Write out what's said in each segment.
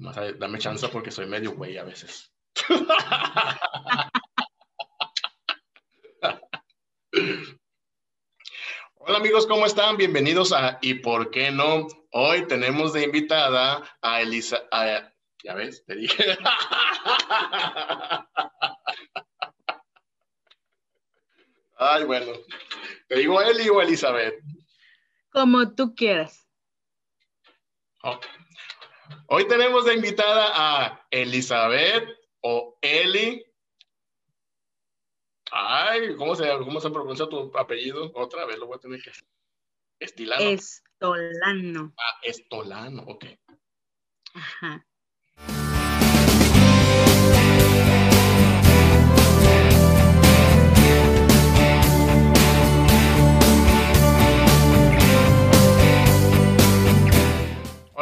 Dame chance porque soy medio güey a veces. Hola amigos, ¿cómo están? Bienvenidos a ¿Y por qué no? Hoy tenemos de invitada a Elisa. a- ya ves, te dije. Ay, bueno. ¿Te digo Eli o Elizabeth? Como tú quieras. Ok. Hoy tenemos de invitada a Elizabeth o Eli. Ay, ¿cómo se, cómo se pronuncia tu apellido? Otra vez lo voy a tener que estilano. Estolano. Ah, Estolano, ok. Ajá.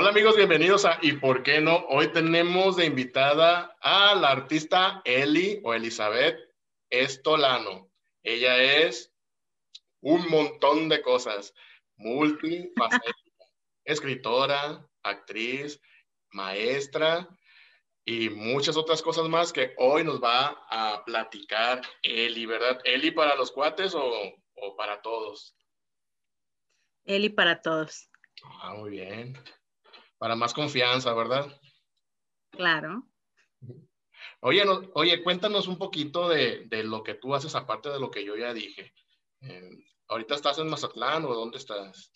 Hola amigos, bienvenidos a ¿Y por qué no? Hoy tenemos de invitada a la artista Eli o Elizabeth Estolano. Ella es un montón de cosas, multifacética, escritora, actriz, maestra y muchas otras cosas más que hoy nos va a platicar Eli, ¿verdad? Eli para los cuates o, o para todos. Eli para todos. Ah, muy bien. Para más confianza, ¿verdad? Claro. Oye, no- oye, cuéntanos un poquito de, de lo que tú haces aparte de lo que yo ya dije. Eh, ¿Ahorita estás en Mazatlán o dónde estás?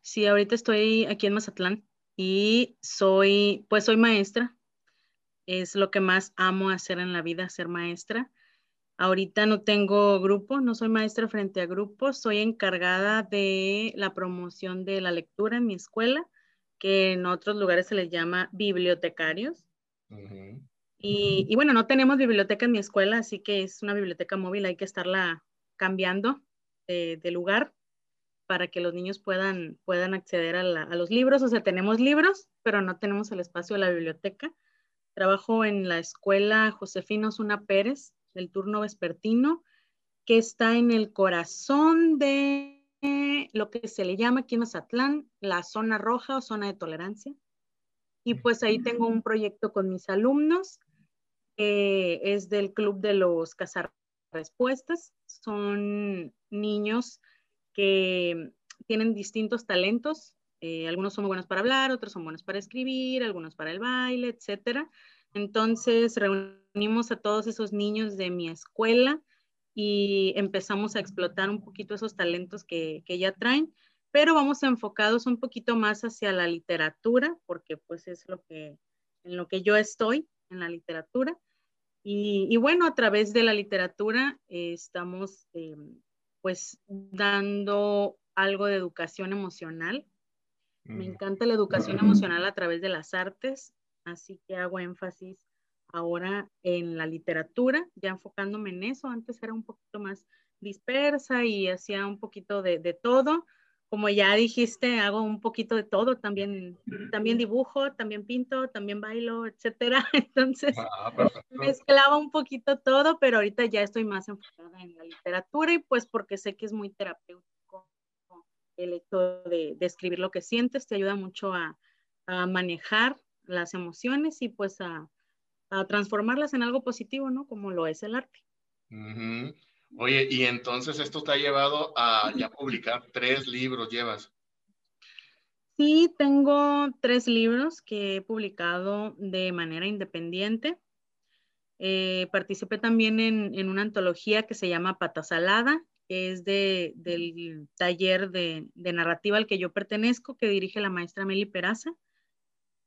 Sí, ahorita estoy aquí en Mazatlán y soy, pues soy maestra. Es lo que más amo hacer en la vida, ser maestra. Ahorita no tengo grupo, no soy maestra frente a grupos, soy encargada de la promoción de la lectura en mi escuela, que en otros lugares se les llama bibliotecarios. Y, y bueno, no tenemos biblioteca en mi escuela, así que es una biblioteca móvil, hay que estarla cambiando de, de lugar para que los niños puedan, puedan acceder a, la- a los libros. O sea, tenemos libros, pero no tenemos el espacio de la biblioteca. Trabajo en la escuela Josefina Osuna Pérez, del turno vespertino, que está en el corazón de lo que se le llama aquí en Mazatlán la zona roja o zona de tolerancia. Y pues ahí tengo un proyecto con mis alumnos, que es del Club de los Cazarrespuestas. Son niños que tienen distintos talentos. eh, algunos son buenos para hablar, otros son buenos para escribir, algunos para el baile, etcétera. Entonces reunimos a todos esos niños de mi escuela y empezamos a explotar un poquito esos talentos que, que ya traen, pero vamos enfocados un poquito más hacia la literatura, porque pues es lo que, en lo que yo estoy, en la literatura. Y, y bueno, a través de la literatura eh, estamos eh, pues dando algo de educación emocional. Me Ujú. encanta la educación emocional a través de las artes, así que hago énfasis ahora en la literatura, ya enfocándome en eso. Antes era un poquito más dispersa y hacía un poquito de, de todo. Como ya dijiste, hago un poquito de todo, también, también dibujo, también pinto, también bailo, etcétera. Entonces, Ah, mezclaba un poquito todo, pero ahorita ya estoy más enfocada en la literatura y pues porque sé que es muy terapéutico el hecho de, de escribir lo que sientes, te ayuda mucho a, a manejar las emociones y pues a, a transformarlas en algo positivo, ¿no? Como lo es el arte. Oye, y entonces esto te ha llevado a ya publicar tres libros, llevas. Sí, tengo tres libros que he publicado de manera independiente. Eh, participé también en, en una antología que se llama Pata Salada, que es de, del taller de, de narrativa al que yo pertenezco, que dirige la maestra Meli Peraza.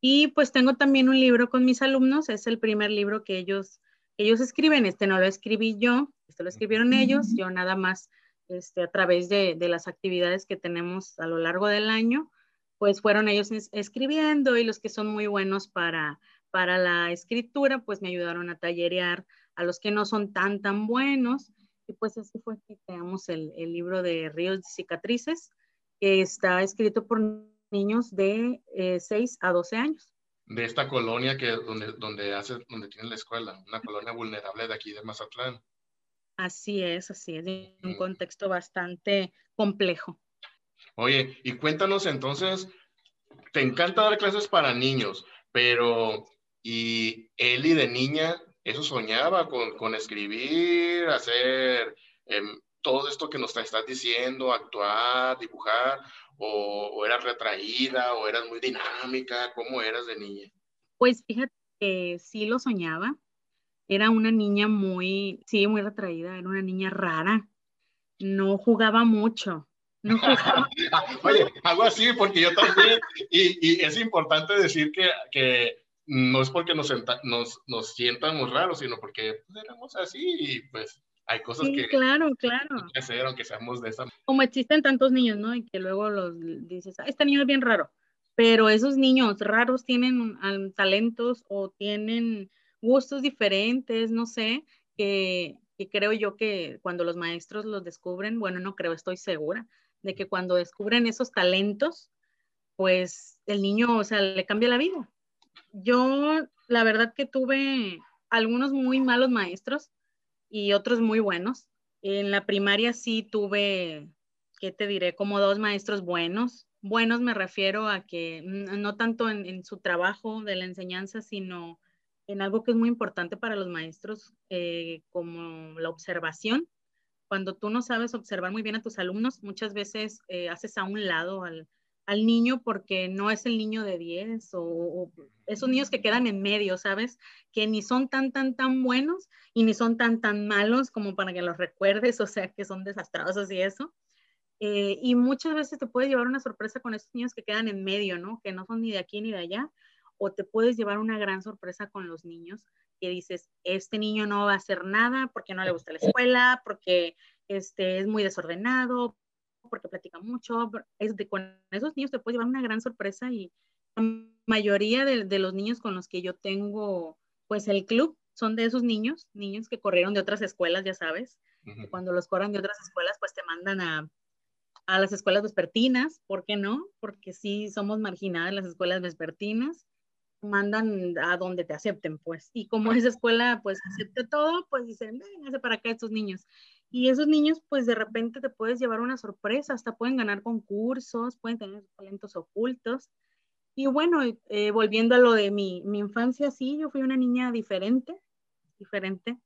Y pues tengo también un libro con mis alumnos, es el primer libro que ellos, ellos escriben, este no lo escribí yo, este lo escribieron ellos, yo nada más este, a través de, de las actividades que tenemos a lo largo del año, pues fueron ellos es- escribiendo y los que son muy buenos para, para la escritura, pues me ayudaron a tallerear a los que no son tan, tan buenos. Y pues así fue que creamos el, el libro de Ríos de Cicatrices, que está escrito por niños de eh, 6 a 12 años. De esta colonia que donde, donde hace, donde tiene la escuela, una colonia vulnerable de aquí de Mazatlán. Así es, así es, en un Mm. contexto bastante complejo. Oye, y cuéntanos entonces, te encanta dar clases para niños, pero, y Eli de niña, eso soñaba con, con escribir, hacer em, todo esto que nos estás diciendo, actuar, dibujar, o, o, eras retraída, o eras muy dinámica, ¿cómo eras de niña? Pues fíjate que sí lo soñaba, era una niña muy, sí, muy retraída, era una niña rara, no jugaba mucho. No jugaba. Oye, algo así, porque yo también, y, y es importante decir que, que no es porque nos, nos, nos sientamos raros, sino porque pues, éramos así y pues hay cosas sí, que claro, claro. que hacer, aunque seamos de esa. Como existen tantos niños, ¿no? Y que luego los dices, ah, este niño es bien raro. Pero esos niños raros tienen um, talentos o tienen gustos diferentes, no sé, que, que creo yo que cuando los maestros los descubren, bueno, no creo, estoy segura de que cuando descubren esos talentos, pues el niño, o sea, le cambia la vida. Yo, la verdad que tuve algunos muy malos maestros y otros muy buenos. En la primaria sí tuve, ¿qué te diré? Como dos maestros buenos. Buenos me refiero a que no tanto en, en su trabajo de la enseñanza, sino en algo que es muy importante para los maestros, eh, como la observación. Cuando tú no sabes observar muy bien a tus alumnos, muchas veces eh, haces a un lado al, al, niño porque no es el niño de 10 o, o, esos niños que quedan en medio, ¿sabes? Que ni son tan, tan, tan buenos y ni son tan, tan malos como para que los recuerdes, o sea, que son desastrosos y eso. Eh, y muchas veces te puedes llevar una sorpresa con esos niños que quedan en medio, ¿no? Que no son ni de aquí ni de allá. O te puedes llevar una gran sorpresa con los niños que dices, este niño no va a hacer nada porque no le gusta la escuela, porque este, es muy desordenado, porque platica mucho. Es de, con esos niños te puedes llevar una gran sorpresa y la mayoría de, de los niños con los que yo tengo, pues el club, son de esos niños, niños que corrieron de otras escuelas, ya sabes. Uh -huh. Cuando los corran de otras escuelas, pues te mandan a, a las escuelas vespertinas, ¿por qué no? Porque sí somos marginadas las escuelas vespertinas, mandan a donde te acepten, pues. Y como esa escuela, pues, acepte todo, pues dicen, vénganse para acá estos niños. Y esos niños, pues, de repente te puedes llevar una sorpresa, hasta pueden ganar concursos, pueden tener talentos ocultos. Y bueno, eh, volviendo a lo de mi, mi infancia, sí, yo fui una niña diferente, diferente.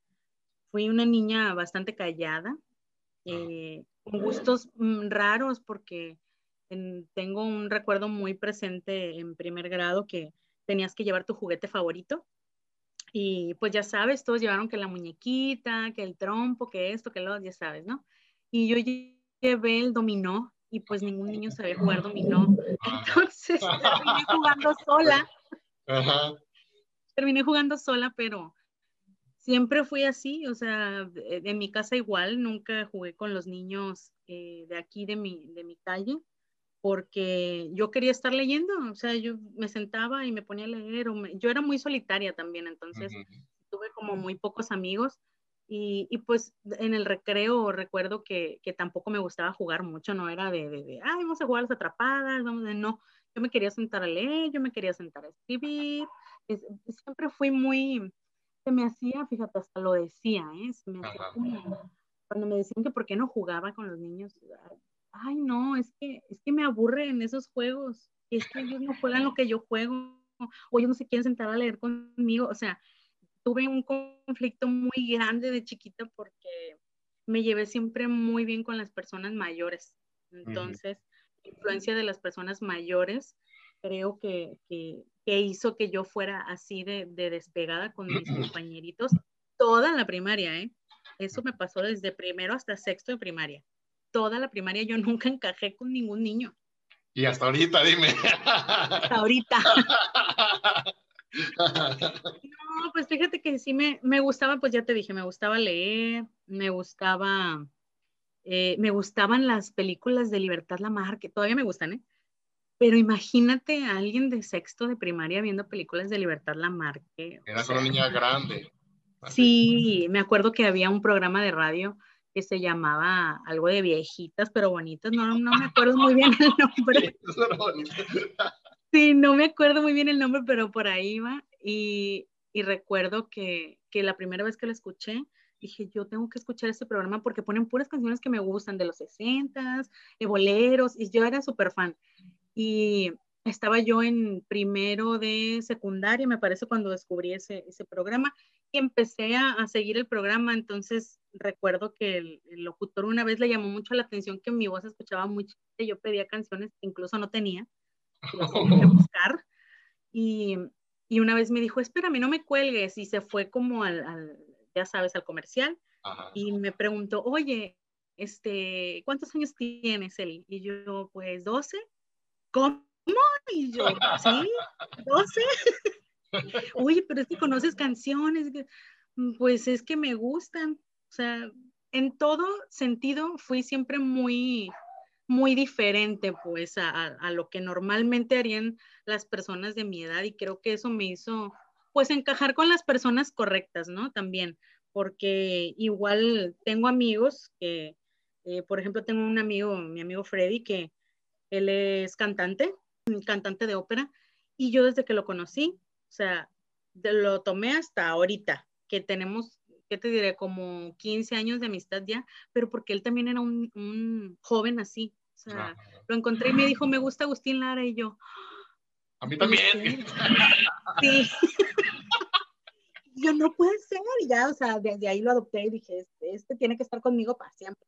Fui una niña bastante callada, eh, con gustos mm, raros porque en, tengo un recuerdo muy presente en primer grado que tenías que llevar tu juguete favorito y pues ya sabes, todos llevaron que la muñequita, que el trompo, que esto, que lo, ya sabes, ¿no? Y yo llevé el dominó y pues ningún niño sabía jugar dominó, entonces terminé jugando sola. Ajá. Terminé jugando sola, pero siempre fui así, o sea, en mi casa igual, nunca jugué con los niños eh, de aquí, de mi, de mi calle, porque yo quería estar leyendo, o sea, yo me sentaba y me ponía a leer, o me, yo era muy solitaria también, entonces uh -huh. tuve como muy pocos amigos, y, y, pues en el recreo recuerdo que, que, tampoco me gustaba jugar mucho, no era de, de, de, ay, vamos a jugar las atrapadas, vamos de, no, yo me quería sentar a leer, yo me quería sentar a escribir, es, siempre fui muy, se me hacía, fíjate, hasta lo decía, ¿eh? Se me hacía como, cuando me decían que por qué no jugaba con los niños, ay, no, es que, es que me aburre en esos juegos, es que ellos no juegan lo que yo juego, o ellos no se quieren sentar a leer conmigo, o sea, tuve un conflicto muy grande de chiquita porque me llevé siempre muy bien con las personas mayores, entonces, uh -huh. la influencia de las personas mayores creo que, que, que hizo que yo fuera así de, de despegada con mis compañeritos toda la primaria, ¿eh? Eso me pasó desde primero hasta sexto de primaria. Toda la primaria yo nunca encajé con ningún niño. Y hasta ahorita, dime. Hasta ahorita. No, pues fíjate que sí me, me gustaba, pues ya te dije, me gustaba leer, me gustaba, eh, me gustaban las películas de Libertad Lamar, que todavía me gustan, ¿eh? Pero imagínate a alguien de sexto de primaria viendo películas de Libertad Lamarque. Era o sea, una niña grande. Así. Sí, me acuerdo que había un programa de radio que se llamaba algo de viejitas, pero bonitas. No, no me acuerdo muy bien el nombre. Sí, no me acuerdo muy bien el nombre, pero por ahí iba. Y, y recuerdo que, que la primera vez que lo escuché, dije, yo tengo que escuchar este programa porque ponen puras canciones que me gustan de los 60s, de boleros, y yo era súper fan. Y, estaba yo en primero de secundaria, me parece, cuando descubrí ese, ese programa y empecé a, a, seguir el programa. Entonces recuerdo que el, el, locutor una vez le llamó mucho la atención que mi voz escuchaba mucho. Yo pedía canciones que incluso no tenía, las tenía que buscar. Y, y, una vez me dijo, espérame, no me cuelgues. Y se fue como al, al ya sabes, al comercial. Ajá. Y me preguntó, oye, este, ¿cuántos años tienes, Eli? Y yo, pues 12. ¿Cómo? Y yo, sí, 12. Oye, pero es que conoces canciones. Pues es que me gustan. O sea, en todo sentido fui siempre muy, muy diferente, pues, a, a, lo que normalmente harían las personas de mi edad. Y creo que eso me hizo, pues, encajar con las personas correctas, ¿no? También, porque igual tengo amigos que, eh, por ejemplo, tengo un amigo, mi amigo Freddy, que él es cantante cantante de ópera, y yo desde que lo conocí, sea, lo tomé hasta ahorita, que tenemos, ¿qué te diré? Como 15 años de amistad ya, pero porque él también era un, un joven así, o sea, lo encontré y me dijo, me gusta Agustín Lara, y yo... A mí también. Sí. yo no puede ser, ya, o sea, desde ahí lo adopté y dije, este, este tiene que estar conmigo para siempre.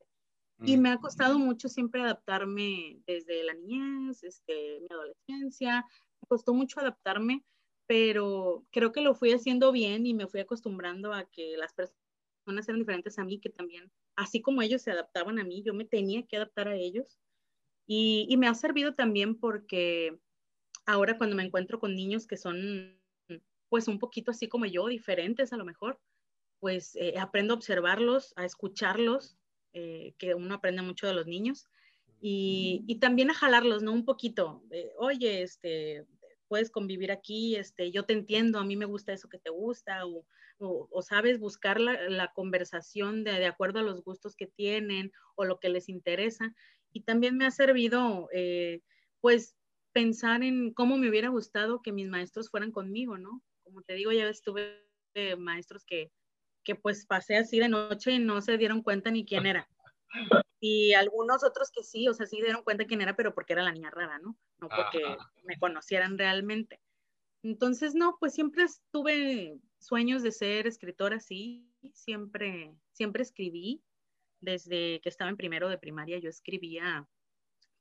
Y me ha costado mucho siempre adaptarme desde la niñez, este, mi adolescencia. Me costó mucho adaptarme, pero creo que lo fui haciendo bien y me fui acostumbrando a que las personas eran diferentes a mí, que también, así como ellos se adaptaban a mí, yo me tenía que adaptar a ellos. Y, y me ha servido también porque ahora cuando me encuentro con niños que son pues un poquito así como yo, diferentes a lo mejor, pues eh, aprendo a observarlos, a escucharlos eh, que uno aprende mucho de los niños, y, y, también a jalarlos, ¿no? Un poquito, oye, este, puedes convivir aquí, este, yo te entiendo, a mí me gusta eso que te gusta, o, o, o sabes buscar la, la conversación de, de, acuerdo a los gustos que tienen o lo que les interesa. Y también me ha servido, eh, pues, pensar en cómo me hubiera gustado que mis maestros fueran conmigo, ¿no? Como te digo, ya estuve eh, maestros que que pues pasé así de noche y no se dieron cuenta ni quién era. Y algunos otros que sí, o sea, sí dieron cuenta quién era, pero porque era la niña rara, ¿no? No porque me conocieran realmente. Entonces, no, pues siempre tuve sueños de ser escritora, sí, siempre, siempre escribí. Desde que estaba en primero de primaria yo escribía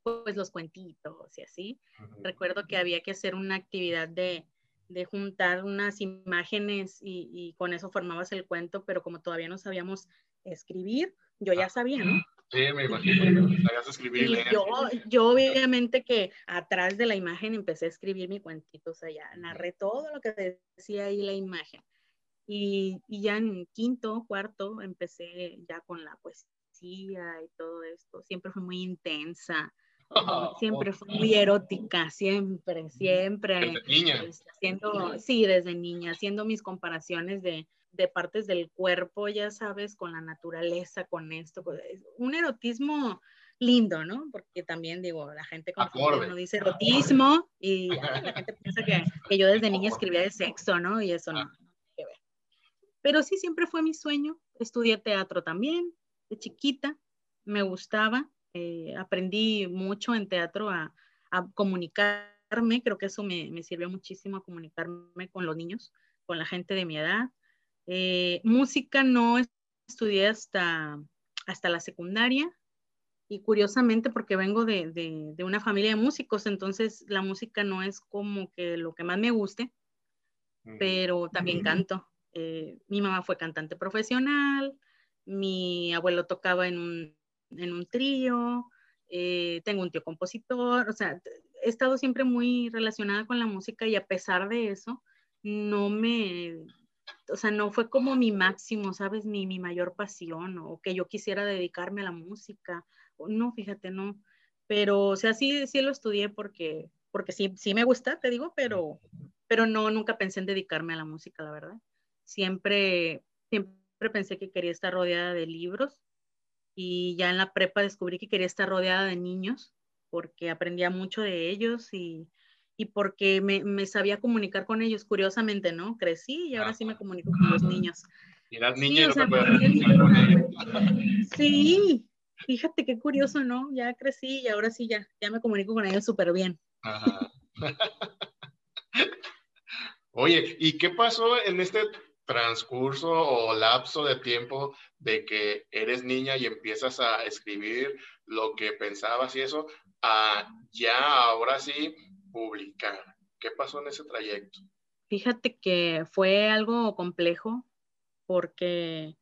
pues los cuentitos y así. Recuerdo que había que hacer una actividad de, de juntar unas imágenes y, y, con eso formabas el cuento, pero como todavía no sabíamos escribir, yo ya sabía, ¿no? Sí, me imagino, sabías escribir. Y yo, yo obviamente que atrás de la imagen empecé a escribir mi cuentito, o sea, ya narré todo lo que decía ahí la imagen. Y, y ya en quinto, cuarto, empecé ya con la poesía y todo esto. Siempre fue muy intensa siempre fue muy erótica, siempre, siempre. Desde niña. Haciendo, sí, desde niña, haciendo mis comparaciones de, de, partes del cuerpo, ya sabes, con la naturaleza, con esto. Pues, un erotismo lindo, ¿no? Porque también digo, la gente cuando dice erotismo y la gente piensa que, que, yo desde niña escribía de sexo, ¿no? Y eso no, no que ver. Pero sí, siempre fue mi sueño. Estudié teatro también, de chiquita, me gustaba eh, aprendí mucho en teatro a, a comunicarme, creo que eso me, me, sirvió muchísimo a comunicarme con los niños, con la gente de mi edad. Eh, música no estudié hasta, hasta la secundaria y curiosamente porque vengo de, de, de, una familia de músicos, entonces la música no es como que lo que más me guste, pero también canto. Eh, mi mamá fue cantante profesional, mi abuelo tocaba en un, en un trío, eh, tengo un tío compositor, o sea, he estado siempre muy relacionada con la música y a pesar de eso, no me, o sea, no fue como mi máximo, ¿sabes? Mi, mi mayor pasión o que yo quisiera dedicarme a la música. No, fíjate, no. Pero, o sea, sí, sí lo estudié porque, porque sí, sí me gusta, te digo, pero, pero no, nunca pensé en dedicarme a la música, la verdad. Siempre, siempre pensé que quería estar rodeada de libros y ya en la prepa descubrí que quería estar rodeada de niños porque aprendía mucho de ellos y, y porque me, me, sabía comunicar con ellos, curiosamente, ¿no? Crecí y ahora sí me comunico con los niños. Y las niñas no sea. Sí, fíjate qué curioso, ¿no? Ya crecí y ahora sí ya, ya me comunico con ellos súper bien. Ajá. Oye, ¿y qué pasó en este transcurso o lapso de tiempo de que eres niña y empiezas a escribir lo que pensabas y eso, a ya ahora sí publicar? ¿Qué pasó en ese trayecto? Fíjate que fue algo complejo porque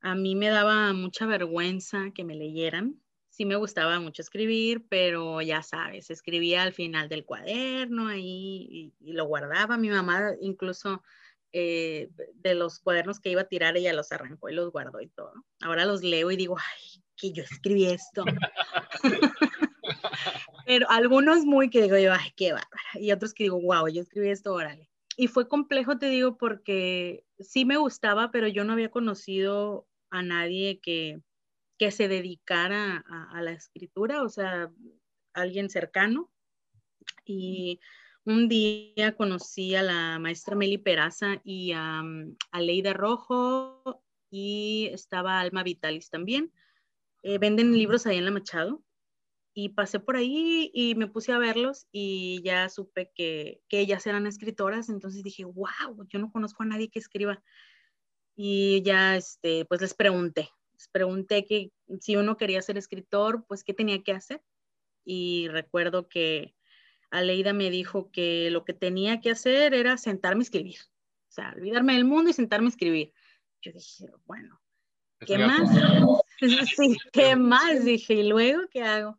a mí me daba mucha vergüenza que me leyeran. Sí me gustaba mucho escribir, pero ya sabes, escribía al final del cuaderno ahí y, lo guardaba. Mi mamá incluso eh, de los cuadernos que iba a tirar, ella los arrancó y los guardó y todo. Ahora los leo y digo, ay, que yo escribí esto. pero algunos muy que digo ay, qué bárbara. Y otros que digo, wow, yo escribí esto, órale. Y fue complejo, te digo, porque sí me gustaba, pero yo no había conocido a nadie que, que se dedicara a, la escritura, o sea, alguien cercano. Y un día conocí a la maestra Meli Peraza y a, a Leida Rojo y estaba Alma Vitalis también. Eh, venden libros ahí en la Machado y pasé por ahí y me puse a verlos y ya supe que, que ellas eran escritoras, entonces dije, wow, yo no conozco a nadie que escriba y ya este, pues les pregunté, les pregunté que si uno quería ser escritor, pues qué tenía que hacer. Y recuerdo que Aleida me dijo que lo que tenía que hacer era sentarme a escribir, o sea, olvidarme del mundo y sentarme a escribir. Yo dije, bueno, ¿qué más? sí, ¿qué más? Dije, ¿y luego qué hago?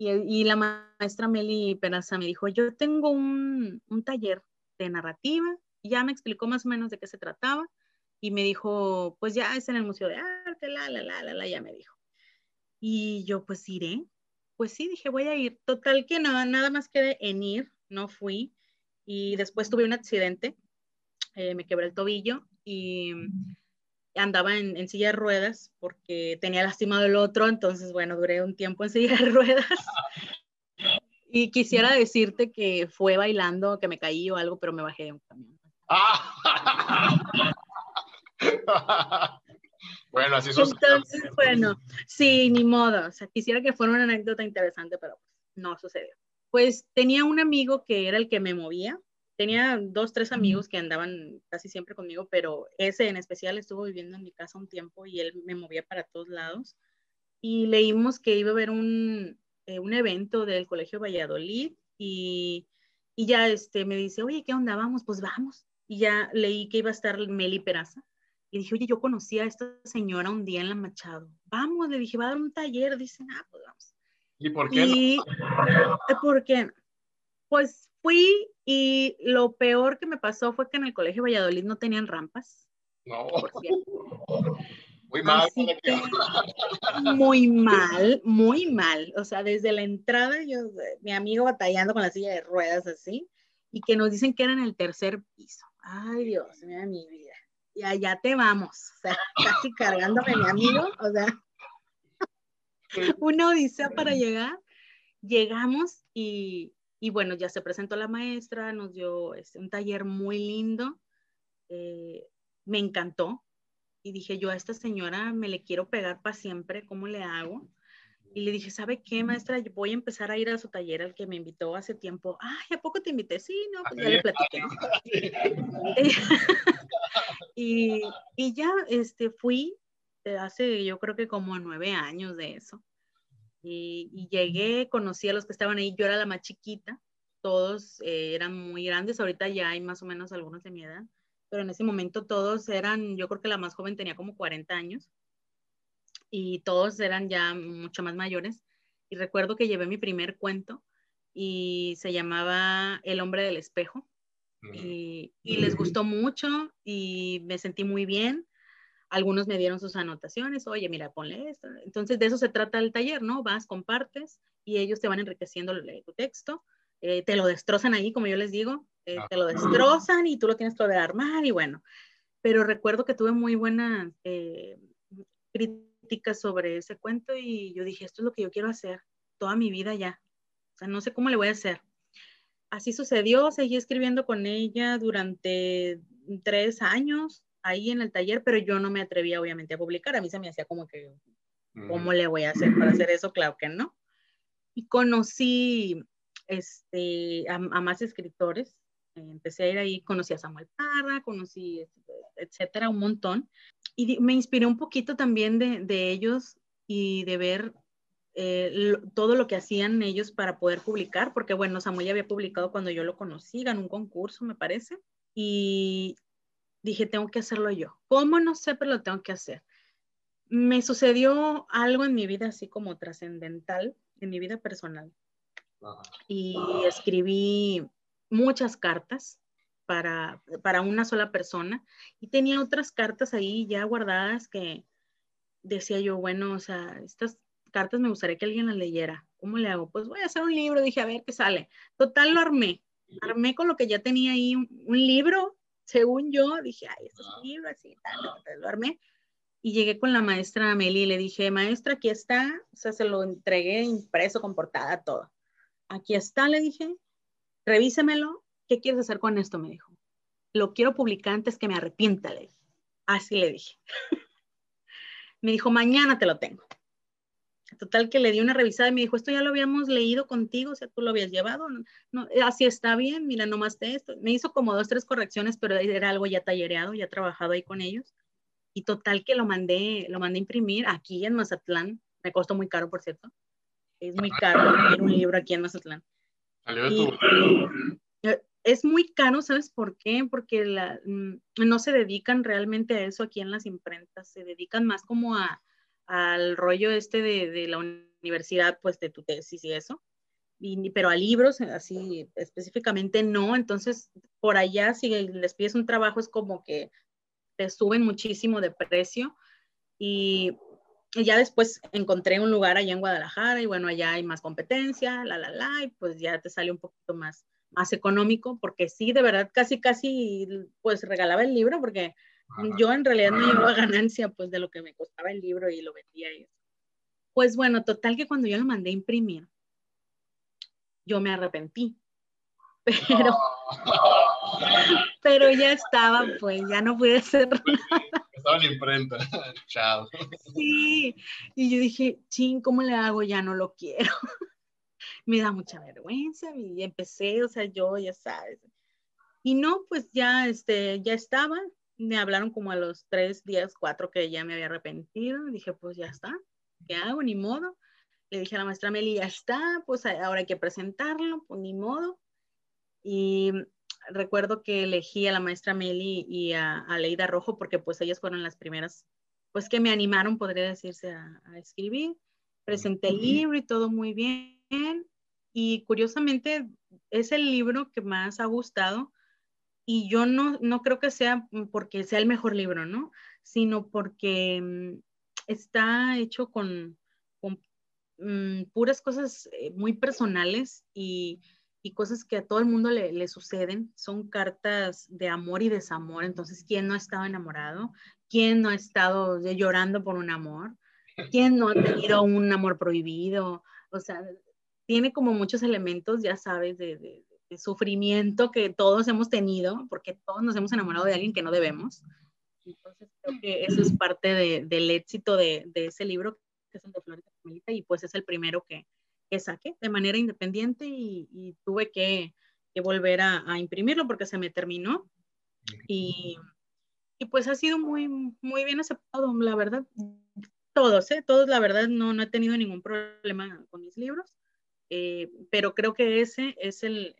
Y, la maestra Meli Peraza me dijo, yo tengo un, un taller de narrativa, ya me explicó más o menos de qué se trataba y me dijo, pues ya es en el Museo de Arte, la, la, la, la, la, ya me dijo. Y yo, pues iré. Pues sí, dije, voy a ir. Total que nada, nada más quedé en ir, no fui. Y después tuve un accidente, eh, me quebré el tobillo y andaba en, en, silla de ruedas porque tenía lastimado el otro, entonces, bueno, duré un tiempo en silla de ruedas. Y quisiera decirte que fue bailando, que me caí o algo, pero me bajé de un camión. bueno, así son. Entonces, bueno, sí, ni modo. O sea, quisiera que fuera una anécdota interesante, pero no sucedió. Pues tenía un amigo que era el que me movía. Tenía dos, tres amigos que andaban casi siempre conmigo, pero ese en especial estuvo viviendo en mi casa un tiempo y él me movía para todos lados. Y leímos que iba a haber un, eh, un evento del Colegio Valladolid y, y ya este, me dice, oye, ¿qué onda? Vamos, pues vamos. Y ya leí que iba a estar Meli Peraza y dije, oye, yo conocí a esta señora un día en la Machado. Vamos, le dije, va a dar un taller. Dice, ah, pues vamos. ¿Y por qué? Y, no? Porque, pues fui y lo peor que me pasó fue que en el colegio Valladolid no tenían rampas. No. Muy mal. muy mal, muy mal. O sea, desde la entrada, yo, mi amigo batallando con la silla de ruedas así, y que nos dicen que era en el tercer piso. Ay, Dios, mira mi vida y allá te vamos, o sea, casi cargándome mi amigo, o sea, una odisea para llegar. Llegamos y, y, bueno, ya se presentó la maestra, nos dio este, un taller muy lindo, eh, me encantó y dije yo a esta señora me le quiero pegar para siempre, ¿cómo le hago? Y le dije, ¿sabe qué, maestra? Voy a empezar a ir a su taller al que me invitó hace tiempo. Ay, ¿a poco te invité? Sí, no, pues ya le platiqué. y, y, ya este, fui hace, yo creo que como nueve años de eso. Y, y, llegué, conocí a los que estaban ahí. Yo era la más chiquita. Todos eh, eran muy grandes. Ahorita ya hay más o menos algunos de mi edad. Pero en ese momento todos eran, yo creo que la más joven tenía como 40 años y todos eran ya mucho más mayores. Y recuerdo que llevé mi primer cuento y se llamaba El hombre del espejo. Y, y, les gustó mucho y me sentí muy bien. Algunos me dieron sus anotaciones, oye, mira, ponle esto. Entonces, de eso se trata el taller, ¿no? Vas, compartes y ellos te van enriqueciendo tu texto. Eh, te lo destrozan ahí, como yo les digo, eh, te lo destrozan y tú lo tienes que volver a armar y bueno. Pero recuerdo que tuve muy buena eh, sobre ese cuento y yo dije, esto es lo que yo quiero hacer toda mi vida ya. O sea, no sé cómo le voy a hacer. Así sucedió, seguí escribiendo con ella durante tres años ahí en el taller, pero yo no me atrevía obviamente a publicar. A mí se me hacía como que, ¿cómo le voy a hacer para hacer eso? Claro que no. Y conocí este, a, más escritores. Empecé a ir ahí, conocí a Samuel Parra, conocí, etcétera, un montón. Y me inspiré un poquito también de, de ellos y de ver eh, todo lo que hacían ellos para poder publicar, porque bueno, Samuel ya había publicado cuando yo lo conocí, ganó un concurso, me parece, y dije, tengo que hacerlo yo. ¿Cómo? No sé, pero lo tengo que hacer. Me sucedió algo en mi vida así como trascendental, en mi vida personal. Y escribí muchas cartas para, para una sola persona y tenía otras cartas ahí ya guardadas que decía yo, bueno, o sea, estas cartas me gustaría que alguien las leyera. ¿Cómo le hago? Pues voy a hacer un libro, dije, a ver qué sale. Total, lo armé. Armé con lo que ya tenía ahí un, libro, según yo, dije, ay, esto es un libro, así, tal, lo armé. Y llegué con la maestra Amelie y le dije, maestra, aquí está, o sea, se lo entregué impreso, con portada, todo. Aquí está, le dije, revísemelo, ¿qué quieres hacer con esto? Me dijo. Lo quiero publicar antes que me arrepienta, le dije. Así le dije. me dijo, mañana te lo tengo. Total que le di una revisada y me dijo, esto ya lo habíamos leído contigo, o sea, tú lo habías llevado, no, eh, así está bien, mira, nomás de esto. Me hizo como dos, tres correcciones, pero era algo ya tallereado, ya trabajado ahí con ellos. Y total que lo mandé, lo mandé a imprimir aquí en Mazatlán. Me costó muy caro, por cierto. Es muy caro imprimir un libro aquí en Mazatlán. Eh, es muy caro, ¿sabes por qué? Porque la, mm, no se dedican realmente a eso aquí en las imprentas, se dedican más como a, al rollo este de, de, la universidad, pues de tu tesis y eso, y, pero a libros así específicamente no, entonces por allá si les pides un trabajo es como que te suben muchísimo de precio. Y, ya después encontré un lugar allá en Guadalajara y bueno, allá hay más competencia, la, la, la, y pues ya te sale un poquito más, más económico, porque sí, de verdad, casi, casi, pues regalaba el libro porque yo en realidad no llevaba ganancia pues de lo que me costaba el libro y lo vendía eso. Pues bueno, total que cuando yo lo mandé a imprimir, yo me arrepentí. Pero, pero ya estaba, pues ya no pude hacer nada. Estaba en imprenta, chao. Sí, y yo dije, ching, ¿cómo le hago? Ya no lo quiero. Me da mucha vergüenza y empecé, o sea, yo ya sabes. Y no, pues ya, este, ya estaba, me hablaron como a los tres días, cuatro que ya me había arrepentido. Dije, pues ya está, ¿qué hago? Ni modo. Le dije a la maestra Meli, ya está, pues ahora hay que presentarlo, pues ni modo. Y recuerdo que elegí a la maestra Meli y a, Leida Rojo porque pues ellas fueron las primeras, pues que me animaron, podría decirse, a, a escribir. Presenté el libro y todo muy bien. Y curiosamente es el libro que más ha gustado y yo no, no creo que sea porque sea el mejor libro, ¿no? Sino porque mm, está hecho con, con mm, puras cosas eh, muy personales y, y, cosas que a todo el mundo le, le, suceden. Son cartas de amor y desamor. Entonces, ¿quién no ha estado enamorado? ¿Quién no ha estado llorando por un amor? ¿Quién no ha tenido un amor prohibido? O sea, tiene como muchos elementos, ya sabes, de, sufrimiento que todos hemos tenido, porque todos nos hemos enamorado de alguien que no debemos. Entonces creo que eso es parte de, del éxito de, de, ese libro, que es el de Flores de y pues es el primero que, que saqué de manera independiente y, y tuve que, que volver a, a, imprimirlo porque se me terminó. Y, y, pues ha sido muy, muy bien aceptado, la verdad. Todos, ¿eh? Todos, la verdad, no, no he tenido ningún problema con mis libros. Eh, pero creo que ese es el,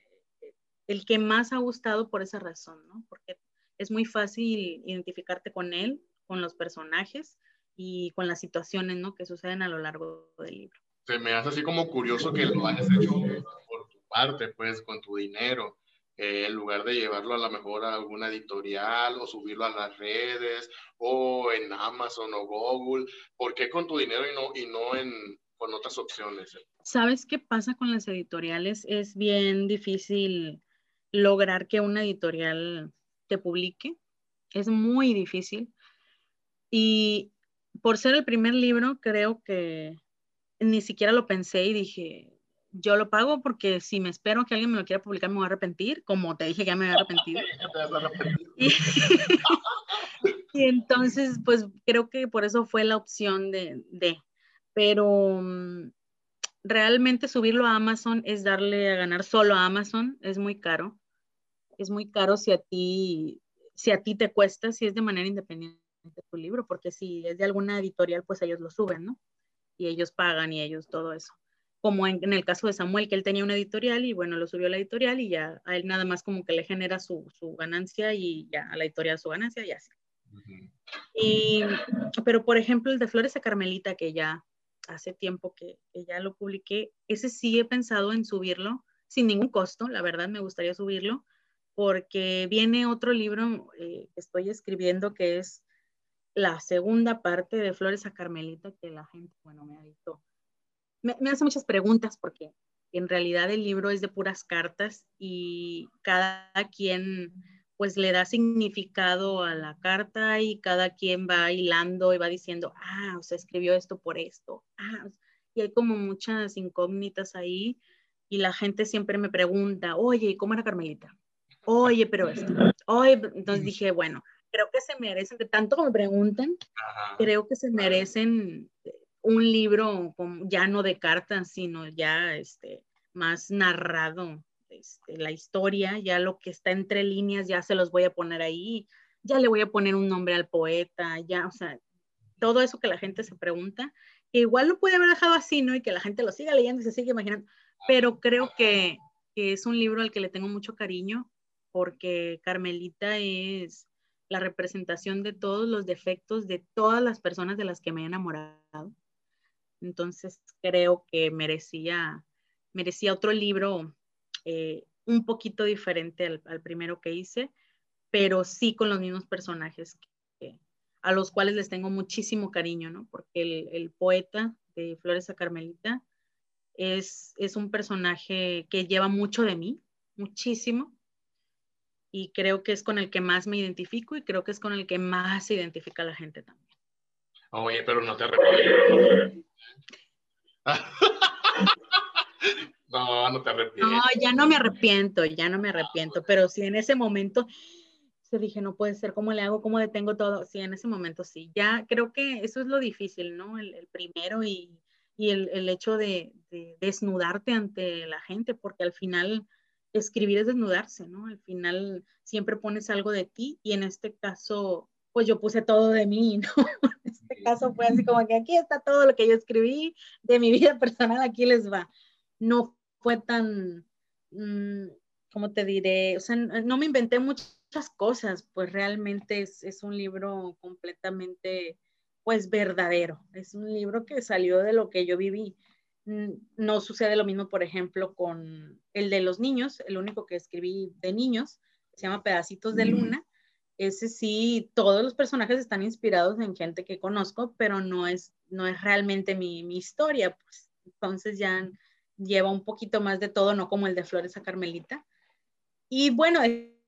el que más ha gustado por esa razón, ¿no? Porque es muy fácil identificarte con él, con los personajes y con las situaciones, ¿no? Que suceden a lo largo del libro. Se me hace así como curioso que lo hayas hecho por tu parte, pues, con tu dinero. Eh, en lugar de llevarlo a lo mejor a alguna editorial o subirlo a las redes o en Amazon o Google, ¿por qué con tu dinero y no, y no en, con otras opciones? ¿Sabes qué pasa con las editoriales? Es bien difícil lograr que una editorial te publique. Es muy difícil. Y por ser el primer libro, creo que ni siquiera lo pensé y dije, yo lo pago porque si me espero que alguien me lo quiera publicar me voy a arrepentir, como te dije que ya me había arrepentido. y, y, entonces, pues creo que por eso fue la opción de, de. pero mm, realmente subirlo a Amazon es darle a ganar solo a Amazon, es muy caro. Es muy caro si a ti, si a ti te cuesta, si es de manera independiente tu libro, porque si es de alguna editorial, pues ellos lo suben, ¿no? Y ellos pagan y ellos todo eso. Como en, el caso de Samuel, que él tenía una editorial y bueno, lo subió a la editorial y ya a él nada más como que le genera su, su ganancia y ya a la editorial su ganancia y así. y, pero por ejemplo, el de Flores a Carmelita, que ya hace tiempo que, que, ya lo publiqué, ese sí he pensado en subirlo sin ningún costo, la verdad me gustaría subirlo, porque viene otro libro eh, que estoy escribiendo que es la segunda parte de Flores a Carmelita que la gente, bueno, me ha dicho, me, hace muchas preguntas porque en realidad el libro es de puras cartas y cada quien pues le da significado a la carta y cada quien va hilando y va diciendo, ah, o sea, escribió esto por esto, ah, y hay como muchas incógnitas ahí y la gente siempre me pregunta, oye, ¿cómo era Carmelita? Oye, pero esto, oye, entonces dije, bueno, creo que se merecen, de tanto como me preguntan, creo que se merecen un libro ya no de cartas, sino ya este, más narrado, este, la historia, ya lo que está entre líneas, ya se los voy a poner ahí, ya le voy a poner un nombre al poeta, ya, o sea, todo eso que la gente se pregunta, que igual lo puede haber dejado así, ¿no? Y que la gente lo siga leyendo y se sigue imaginando, pero creo que, que es un libro al que le tengo mucho cariño, porque Carmelita es la representación de todos los defectos de todas las personas de las que me he enamorado. Entonces creo que merecía, merecía otro libro eh, un poquito diferente al, primero que hice, pero sí con los mismos personajes a los cuales les tengo muchísimo cariño, ¿no? Porque el, el poeta de Flores a Carmelita es, es un personaje que lleva mucho de mí, muchísimo, y creo que es con el que más me identifico y creo que es con el que más se identifica la gente también. Oye, pero no te arrepientes. no, no te arrepientes. No, ya no me arrepiento, ya no me arrepiento, pero sí en ese momento se dije, no puede ser, ¿cómo le hago? ¿Cómo detengo todo? Sí, en ese momento sí. Ya creo que eso es lo difícil, ¿no? El, primero y, y el, el, hecho de, de desnudarte ante la gente, porque al final escribir es desnudarse, ¿no? Al final siempre pones algo de ti y en este caso, pues yo puse todo de mí, ¿no? En este caso fue así como que aquí está todo lo que yo escribí de mi vida personal, aquí les va. No fue tan, mm, ¿cómo te diré? O sea, no me inventé muchas cosas, pues realmente es, es un libro completamente, pues verdadero. Es un libro que salió de lo que yo viví no sucede lo mismo, por ejemplo, con el de los niños, el único que escribí de niños, se llama Pedacitos de Luna. Ese sí, todos los personajes están inspirados en gente que conozco, pero no es, no es realmente mi, mi historia. Pues. Entonces ya lleva un poquito más de todo, no como el de Flores a Carmelita. Y bueno,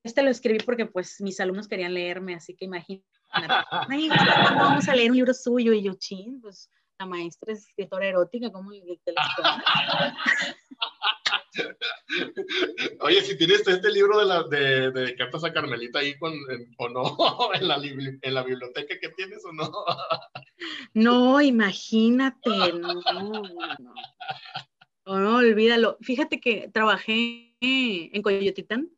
este lo escribí porque pues mis alumnos querían leerme, así que imagínate, vamos a leer un libro suyo? Y yo, ching, pues la maestra es escritora erótica, ¿cómo le Oye, si tienes este libro de, la, de, de cartas a Carmelita ahí con, o no, en la, en la biblioteca que tienes o no. No, imagínate, no, no, no. no, olvídalo. Fíjate que trabajé en Coyotitán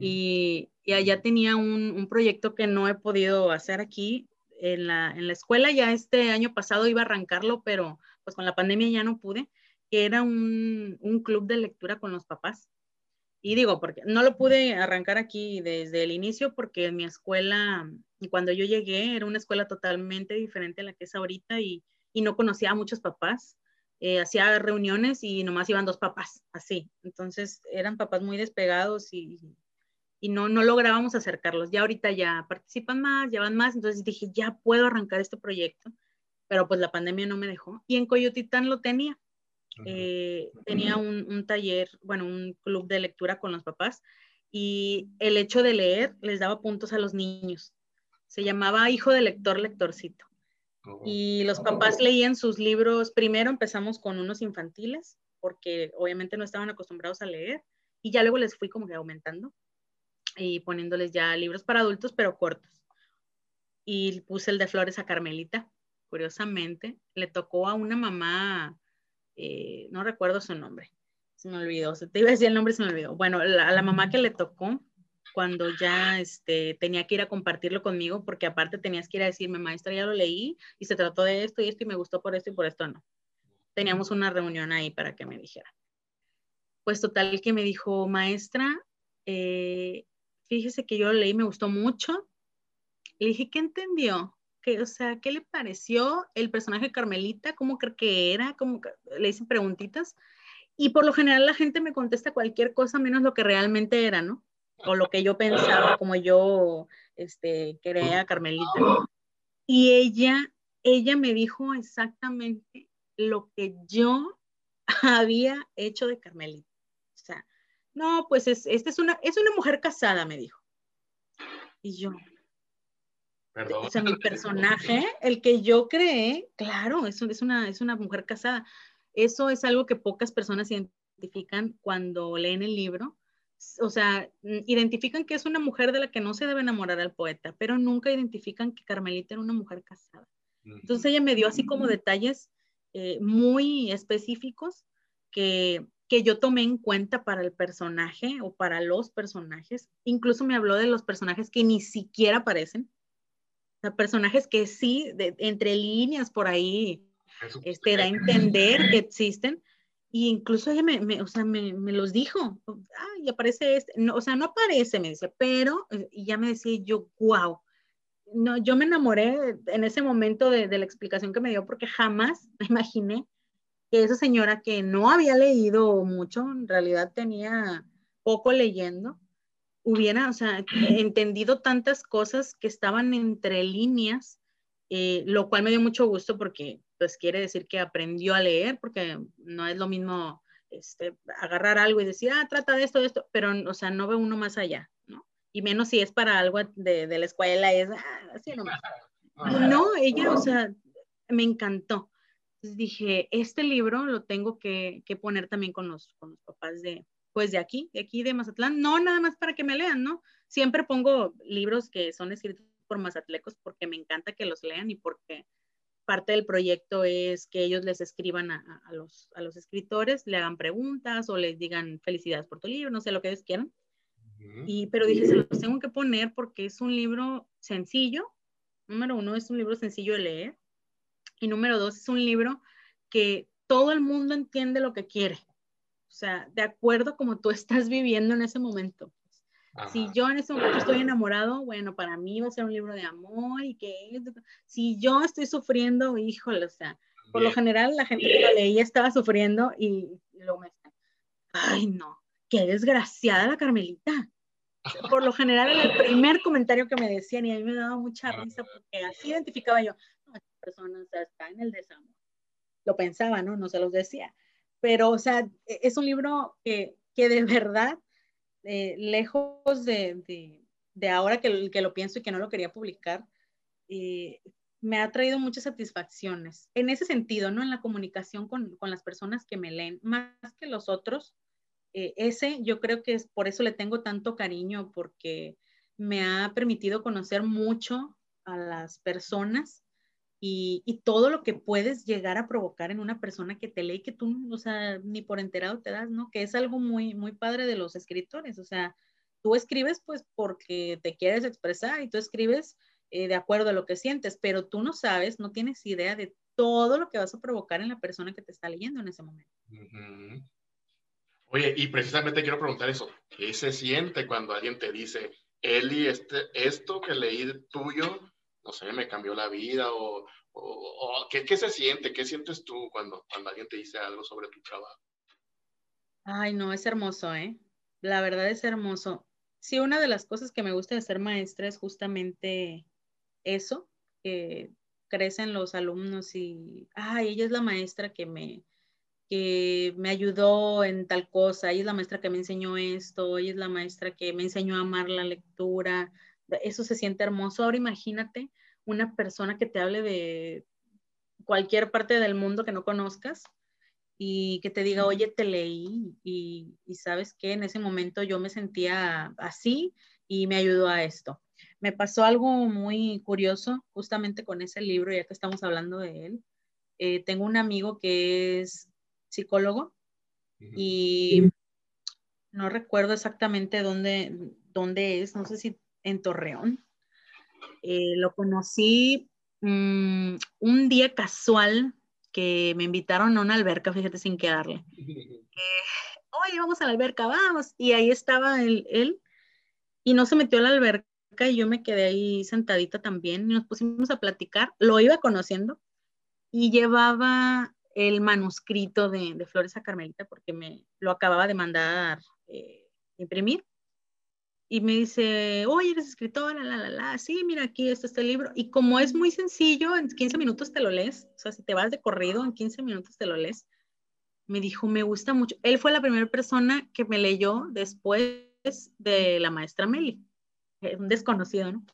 y, y, allá tenía un, un, proyecto que no he podido hacer aquí en la, en la escuela, ya este año pasado iba a arrancarlo, pero pues con la pandemia ya no pude, que era un, un club de lectura con los papás. Y digo, porque no lo pude arrancar aquí desde el inicio porque en mi escuela, cuando yo llegué, era una escuela totalmente diferente a la que es ahorita y, y no conocía a muchos papás. Eh, hacía reuniones y nomás iban dos papás, así. Entonces eran papás muy despegados y, y no, no lográbamos acercarlos. Ya ahorita ya participan más, ya van más, entonces dije, ya puedo arrancar este proyecto, pero pues la pandemia no me dejó. Y en Coyotitán lo tenía. Eh, tenía un, un, taller, bueno, un club de lectura con los papás y el hecho de leer les daba puntos a los niños. Se llamaba Hijo de Lector, Lectorcito. Y los papás leían sus libros, primero empezamos con unos infantiles, porque obviamente no estaban acostumbrados a leer, y ya luego les fui como que aumentando y poniéndoles ya libros para adultos, pero cortos. Y puse el de Flores a Carmelita, curiosamente. Le tocó a una mamá eh, no recuerdo su nombre, se me olvidó, te iba a decir el nombre, se me olvidó. Bueno, a la mamá que le tocó cuando ya este, tenía que ir a compartirlo conmigo, porque aparte tenías que ir a decirme, maestra, ya lo leí y se trató de esto y esto y me gustó por esto y por esto no. Teníamos una reunión ahí para que me dijera. Pues total que me dijo, maestra, eh, fíjese que yo lo leí, me gustó mucho. Le dije, ¿qué entendió? ¿Qué, o sea, ¿qué le pareció el personaje Carmelita? ¿Cómo cree que era? ¿Cómo, le hice preguntitas. Y por lo general la gente me contesta cualquier cosa menos lo que realmente era, ¿no? O lo que yo pensaba, como yo este, quería a Carmelita. Y ella, ella me dijo exactamente lo que yo había hecho de Carmelita. O sea, no, pues es, esta es una, es una mujer casada, me dijo. Y yo, Perdón. O sea, mi personaje, el que yo creé, claro, es, es, una, es una mujer casada. Eso es algo que pocas personas identifican cuando leen el libro, o sea, identifican que es una mujer de la que no se debe enamorar al poeta, pero nunca identifican que Carmelita era una mujer casada. Entonces ella me dio así como detalles eh, muy específicos que, que yo tomé en cuenta para el personaje o para los personajes. Incluso me habló de los personajes que ni siquiera aparecen. O sea, personajes que sí, entre líneas por ahí, este, da a entender que existen, y incluso ella me, o sea, me, me, los dijo, y aparece este, no, o sea, no aparece, me dice, pero, eh, y ya me decía yo, wow, no, yo me enamoré en ese momento de, de, la explicación que me dio porque jamás me imaginé que esa señora que no había leído mucho, en realidad tenía poco leyendo, hubiera, o sea, entendido tantas cosas que estaban entre líneas, eh, lo cual me dio mucho gusto porque pues quiere decir que aprendió a leer, porque no es lo mismo este, agarrar algo y decir, ah, trata de esto, de esto, pero, o sea, no ve uno más allá, ¿no? Y menos si es para algo de, de la escuela, es, ah, así nomás. No, ella, o sea, me encantó. Entonces dije, este libro lo tengo que, que poner también con los, con los papás de, pues de aquí, de aquí de Mazatlán, no nada más para que me lean, ¿no? Siempre pongo libros que son escritos por mazatlecos porque me encanta que los lean y porque parte del proyecto es que ellos les escriban a, los, a los escritores, le hagan preguntas o les digan felicidades por tu libro, no sé lo que ellos quieran. y, pero dije, se los tengo que poner porque es un libro sencillo. Número uno, es un libro sencillo de leer. Y número dos, es un libro que todo el mundo entiende lo que quiere. O sea, de acuerdo como tú estás viviendo en ese momento. Si yo en ese momento estoy enamorado, bueno, para mí va a ser un libro de amor y que si yo estoy sufriendo, híjole, o sea, por lo general la gente que lo leía estaba sufriendo y luego me está, ay no, qué desgraciada la Carmelita. Por lo general era el primer comentario que me decían y a mí me daba mucha risa porque así identificaba yo, no, esta persona está en el desamor. Lo pensaba, ¿no? No se los decía. Pero, o sea, e, es un libro que, que de verdad eh, lejos de, de, ahora que, que, lo pienso y que no lo quería publicar, eh, me ha traído muchas satisfacciones. En ese sentido, ¿no? En la comunicación con, con las personas que me leen, más que los otros. Eh, ese yo creo que es por eso le tengo tanto cariño, porque me ha permitido conocer mucho a las personas y, todo lo que puedes llegar a provocar en una persona que te lee que tú, o sea, ni por enterado te das, ¿no? Que es algo muy, muy padre de los escritores, o sea, tú escribes pues porque te quieres expresar y tú escribes eh, de acuerdo a lo que sientes, pero tú no sabes, no tienes idea de todo lo que vas a provocar en la persona que te está leyendo en ese momento. Oye, y precisamente quiero preguntar eso, ¿qué se siente cuando alguien te dice, Eli, este, esto que leí tuyo no sé, me cambió la vida o, ¿qué, se siente? ¿Qué sientes tú cuando, cuando alguien te dice algo sobre tu trabajo? Ay, no, es hermoso, ¿eh? La verdad es hermoso. Sí, una de las cosas que me gusta de ser maestra es justamente eso, que crecen los alumnos y, ay, ella es la maestra que me, que me ayudó en tal cosa, ella es la maestra que me enseñó esto, ella es la maestra que me enseñó a amar la lectura, eso se siente hermoso. Ahora imagínate una persona que te hable de cualquier parte del mundo que no conozcas y que te diga, oye, te leí y, sabes que en ese momento yo me sentía así y me ayudó a esto. Me pasó algo muy curioso justamente con ese libro, ya que estamos hablando de él. Eh, tengo un amigo que es psicólogo y no recuerdo exactamente dónde, dónde es, no sé si en Torreón. Eh, lo conocí mm, un día casual que me invitaron a una alberca, fíjate, sin quedarle. Eh, Oye, vamos a la alberca, vamos. Y ahí estaba él, él, y no se metió a la alberca y yo me quedé ahí sentadita también y nos pusimos a platicar. Lo iba conociendo y llevaba el manuscrito de, Flores a Carmelita porque me lo acababa de mandar eh, imprimir. Y me dice, oye, eres escritora, la, la, la, sí, mira, aquí está este libro. Y como es muy sencillo, en 15 minutos te lo lees. O sea, si te vas de corrido, en 15 minutos te lo lees. Me dijo, me gusta mucho. Él fue la primera persona que me leyó después de la maestra Meli, un desconocido, ¿no?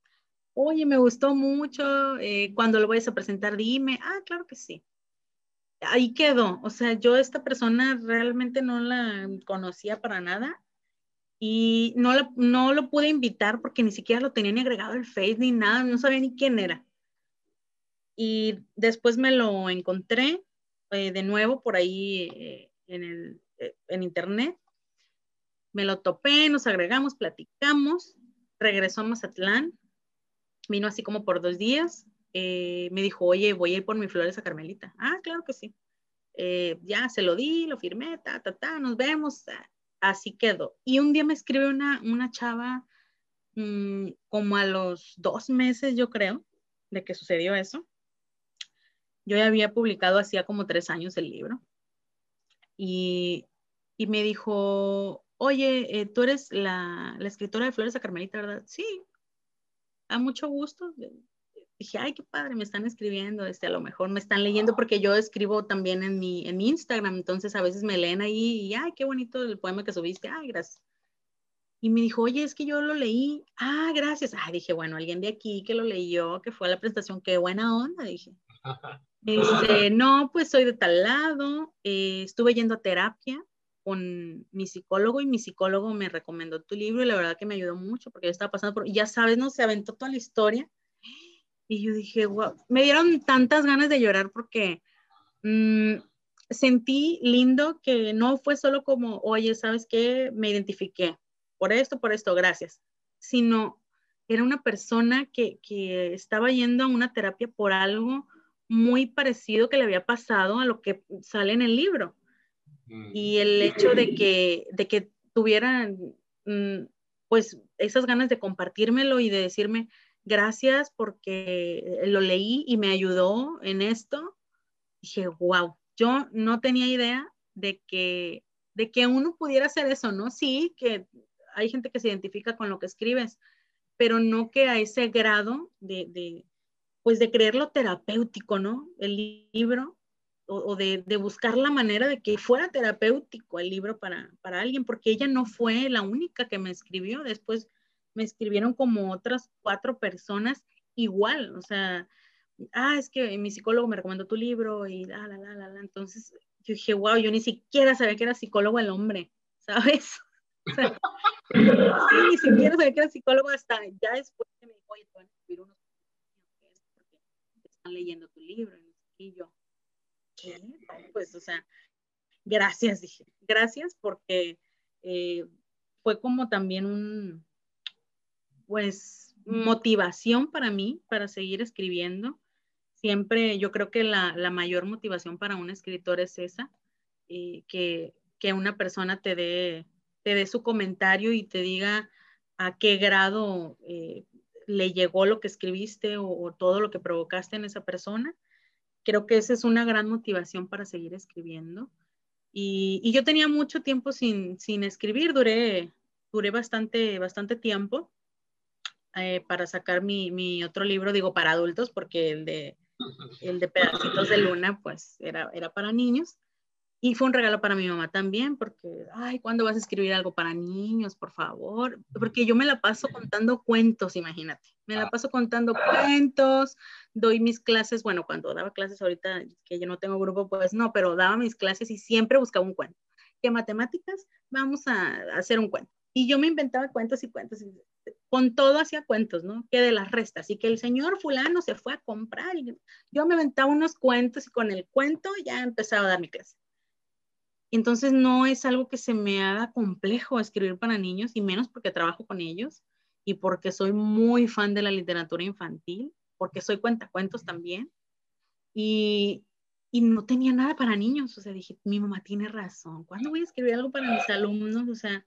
Oye, me gustó mucho. Eh, cuando lo vayas a presentar, dime. Ah, claro que sí ahí quedó. O sea, yo esta persona realmente no la conocía para nada y no, no lo pude invitar porque ni siquiera lo tenía ni agregado el Face ni nada, no sabía ni quién era. Y después me lo encontré eh, de nuevo por ahí eh, en, el, eh, en internet. Me lo topé, nos agregamos, platicamos, regresó a Mazatlán, vino así como por dos días, eh, me dijo, oye, voy a ir por mis flores a Carmelita. Ah, claro que sí. Eh, ya se lo di, lo firmé, ta, ta, ta, nos vemos. Así quedó. Y un día me escribe una, una chava mm, como a los dos meses, yo creo, de que sucedió eso. Yo ya había publicado hacía como tres años el libro. Y, y me dijo, oye, eh, tú eres la, la, escritora de Flores a Carmelita, ¿verdad? Sí, a mucho gusto dije, ay, qué padre, me están escribiendo, este, a lo mejor me están leyendo porque yo escribo también en mi, en Instagram, entonces a veces me leen ahí y, ay, qué bonito el poema que subiste, ay, gracias. Y me dijo, oye, es que yo lo leí, ah, gracias. Ah, dije, bueno, alguien de aquí que lo leyó, que fue a la presentación, qué buena onda, dije. Este, no, pues soy de tal lado, eh, estuve yendo a terapia con mi psicólogo y mi psicólogo me recomendó tu libro y la verdad que me ayudó mucho porque yo estaba pasando por, ya sabes, no, se aventó toda la historia y yo dije, wow, me dieron tantas ganas de llorar porque mm, sentí lindo que no fue solo como, oye, ¿sabes qué? Me identifiqué por esto, por esto, gracias, sino era una persona que, que estaba yendo a una terapia por algo muy parecido que le había pasado a lo que sale en el libro. Mm. Y el hecho de que, de que tuvieran, mm, pues, esas ganas de compartírmelo y de decirme, gracias porque lo leí y me ayudó en esto. Dije, wow, yo no tenía idea de que, de que uno pudiera hacer eso, ¿no? Sí, que hay gente que se identifica con lo que escribes, pero no que a ese grado de, de pues de creerlo terapéutico, ¿no? El libro, o, de, de, buscar la manera de que fuera terapéutico el libro para, para alguien, porque ella no fue la única que me escribió, después me escribieron como otras cuatro personas igual, o sea, ah, es que mi psicólogo me recomendó tu libro y la, la, la, la, entonces yo dije, wow, yo ni siquiera sabía que era psicólogo el hombre, ¿sabes? O sea, sí, ni siquiera sabía que era psicólogo hasta ya después que me dijo, oye, te van a escribir unos porque están leyendo tu libro y yo, ¿qué? Pues, o sea, gracias, dije, gracias porque eh, fue como también un, pues motivación para mí para seguir escribiendo. Siempre yo creo que la, mayor motivación para un escritor es esa, eh, que, una persona te dé, te dé su comentario y te diga a qué grado eh, le llegó lo que escribiste o, todo lo que provocaste en esa persona. Creo que esa es una gran motivación para seguir escribiendo. Y, yo tenía mucho tiempo sin, sin escribir, duré, duré bastante, bastante tiempo eh, para sacar mi, mi, otro libro, digo para adultos, porque el de, el de Pedacitos de Luna, pues era, era para niños. Y fue un regalo para mi mamá también, porque, ay, ¿cuándo vas a escribir algo para niños, por favor? Porque yo me la paso contando cuentos, imagínate. Me la ah. paso contando cuentos, doy mis clases, bueno, cuando daba clases ahorita, que yo no tengo grupo, pues no, pero daba mis clases y siempre buscaba un cuento. ¿Qué matemáticas? Vamos a hacer un cuento. Y yo me inventaba cuentos y cuentos. Y con todo hacía cuentos, ¿no? Que de las restas. Y que el señor fulano se fue a comprar. Y yo me inventaba unos cuentos y con el cuento ya empezaba a dar mi clase. Entonces no es algo que se me haga complejo escribir para niños y menos porque trabajo con ellos y porque soy muy fan de la literatura infantil, porque soy cuentacuentos también. Y, y no tenía nada para niños. O sea, dije, mi mamá tiene razón. ¿Cuándo voy a escribir algo para mis alumnos? O sea,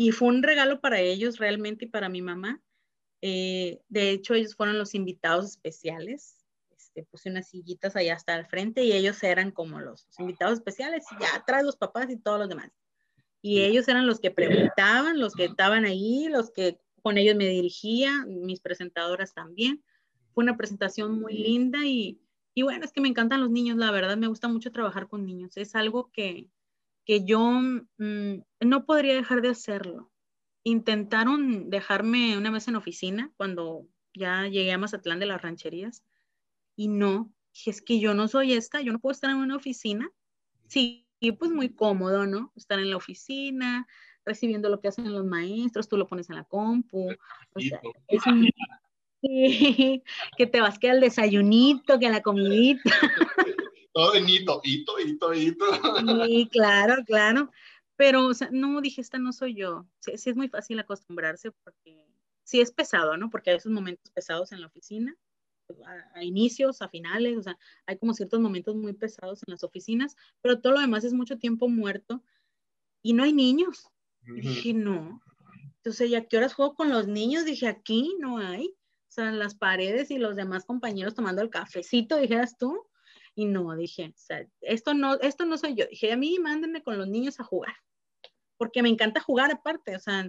y fue un regalo para ellos realmente y para mi mamá. Eh, de hecho, ellos fueron los invitados especiales. Este, puse unas sillitas allá hasta el frente y ellos eran como los, invitados especiales y ya atrás los papás y todos los demás. Y ellos eran los que preguntaban, los que estaban ahí, los que con ellos me dirigía, mis presentadoras también. Fue una presentación muy linda y, y bueno, es que me encantan los niños, la verdad, me gusta mucho trabajar con niños. Es algo que, que yo mm, no podría dejar de hacerlo. Intentaron dejarme una vez en oficina cuando ya llegué a Mazatlán de las rancherías y no, es que yo no soy esta, yo no puedo estar en una oficina. Sí, pues muy cómodo, ¿no? Estar en la oficina, recibiendo lo que hacen los maestros, tú lo pones en la compu. O sea, es un, que te vas que al desayunito, que a la comidita. Todo en hito, hito, hito, hito. Sí, claro, claro. Pero, o sea, no, dije, esta no soy yo. Sí, es muy fácil acostumbrarse porque sí es pesado, ¿no? Porque hay esos momentos pesados en la oficina, a, inicios, a finales, o sea, hay como ciertos momentos muy pesados en las oficinas, pero todo lo demás es mucho tiempo muerto y no hay niños. Dije, no. Entonces, ¿ya qué horas juego con los niños? Dije, aquí no hay. O sea, las paredes y los demás compañeros tomando el cafecito, dijeras tú. Y no, dije, o sea, esto no, esto no soy yo. Dije, a mí mándenme con los niños a jugar, porque me encanta jugar aparte, o sea,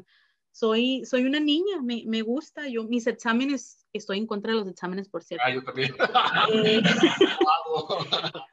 soy, soy una niña, me, me gusta, yo, mis exámenes, estoy en contra de los exámenes, por cierto. Ah, yo también. Eh,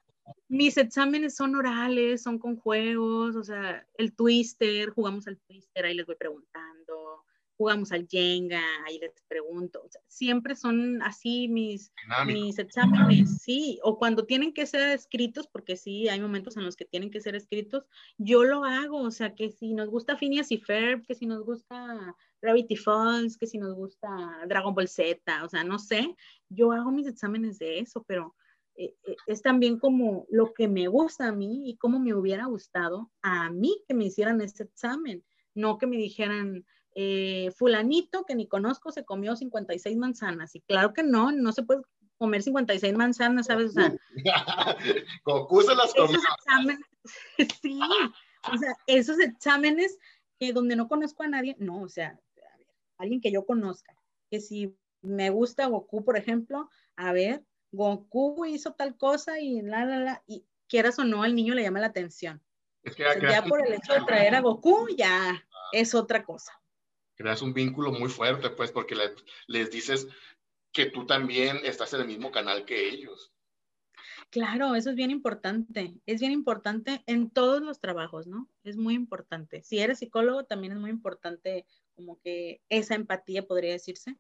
mis exámenes son orales, son con juegos, o sea, el twister, jugamos al twister, ahí les voy preguntando, jugamos al Jenga, ahí les pregunto, siempre son así mis, mis exámenes, sí, o cuando tienen que ser escritos, porque sí, hay momentos en los que tienen que ser escritos, yo lo hago, o sea, que si nos gusta Phineas y Ferb, que si nos gusta Gravity Falls, que si nos gusta Dragon Ball Z, o sea, no sé, yo hago mis exámenes de eso, pero eh, eh, es también como lo que me gusta a mí y cómo me hubiera gustado a mí que me hicieran ese examen, no que me dijeran, eh, fulanito que ni conozco se comió 56 manzanas. Y claro que no, no se puede comer 56 manzanas, ¿sabes? O sea, Goku se las comió. sí, o sea, esos exámenes que donde no conozco a nadie, no, o sea, alguien que yo conozca, que si me gusta Goku, por ejemplo, a ver, Goku hizo tal cosa y la, la, la, y quieras o no, al niño le llama la atención. ya por el hecho de traer a Goku, ya es otra cosa creas un vínculo muy fuerte, pues, porque les dices que tú también estás en el mismo canal que ellos. Claro, eso es bien importante. Es bien importante en todos los trabajos, ¿no? Es muy importante. Si eres psicólogo, también es muy importante como que esa empatía, podría decirse.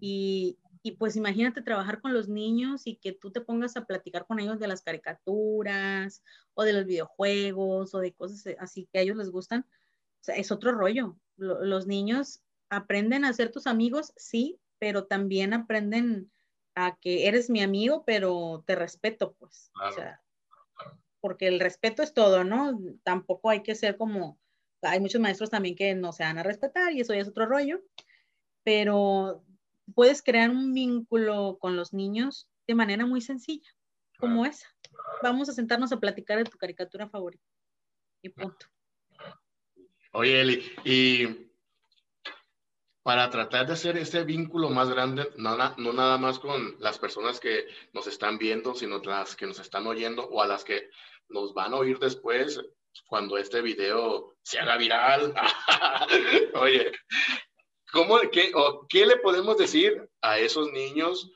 Y, y pues imagínate trabajar con los niños y que tú te pongas a platicar con ellos de las caricaturas o de los videojuegos o de cosas así que a ellos les gustan. O sea, es otro rollo los niños aprenden a ser tus amigos, sí, pero también aprenden a que eres mi amigo, pero te respeto, pues. O sea, porque el respeto es todo, ¿no? Tampoco hay que ser como, hay muchos maestros también que no se van a respetar y eso ya es otro rollo, pero puedes crear un vínculo con los niños de manera muy sencilla, como esa. Vamos a sentarnos a platicar de tu caricatura favorita. Y punto. Oye, Eli, y para tratar de hacer ese vínculo más grande, no, no, nada más con las personas que nos están viendo, sino las que nos están oyendo o a las que nos van a oír después cuando este video se haga viral. Oye, ¿cómo, qué, o, ¿qué le podemos decir a esos niños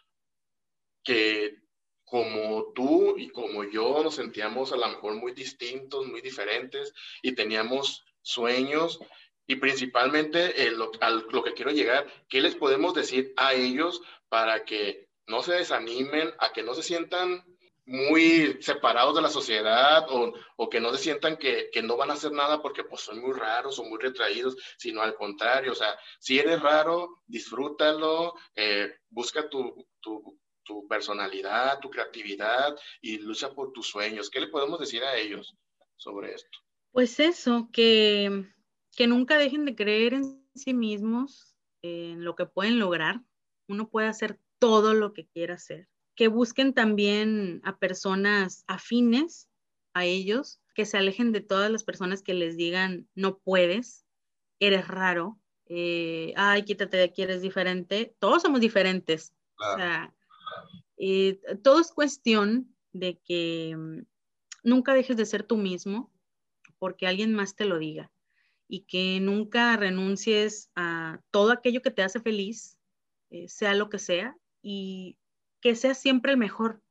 que como tú y como yo nos sentíamos a lo mejor muy distintos, muy diferentes y teníamos sueños y principalmente eh, lo, que quiero llegar, ¿qué les podemos decir a ellos para que no se desanimen, a que no se sientan muy separados de la sociedad o, o que no se sientan que, que, no van a hacer nada porque pues son muy raros o muy retraídos, sino al contrario, o sea, si eres raro, disfrútalo, eh, busca tu, tu, tu personalidad, tu creatividad y lucha por tus sueños. ¿Qué le podemos decir a ellos sobre esto? Pues eso, que, que nunca dejen de creer en sí mismos, en lo que pueden lograr. Uno puede hacer todo lo que quiera hacer. Que busquen también a personas afines a ellos, que se alejen de todas las personas que les digan no puedes, eres raro, eh, ay, quítate de aquí, eres diferente. Todos somos diferentes. O sea, eh, todo es cuestión de que mm, nunca dejes de ser tú mismo porque alguien más te lo diga y que nunca renuncies a todo aquello que te hace feliz, eh, sea lo que sea, y que sea siempre el mejor.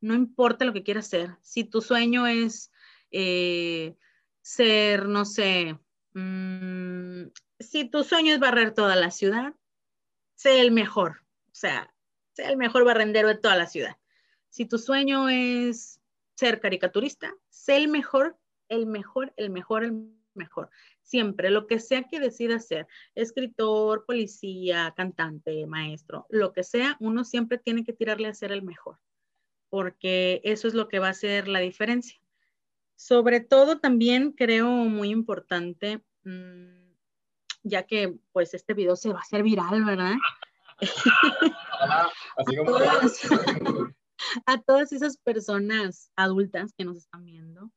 No importa lo que quieras ser. Si tu sueño es eh, ser, no sé, mm, si tu sueño es barrer toda la ciudad, sé el mejor. O sea, sé el mejor barrendero de toda la ciudad. Si tu sueño es ser caricaturista, sé el mejor, el mejor, el mejor, el mejor. Siempre, lo que sea que decida ser, escritor, policía, cantante, maestro, lo que sea, uno siempre tiene que tirarle a ser el mejor, porque eso es lo que va a hacer la diferencia. Sobre todo también creo muy importante, mm, ya que pues este video se va a hacer viral, ¿verdad? a, todas, esas personas adultas que nos están viendo,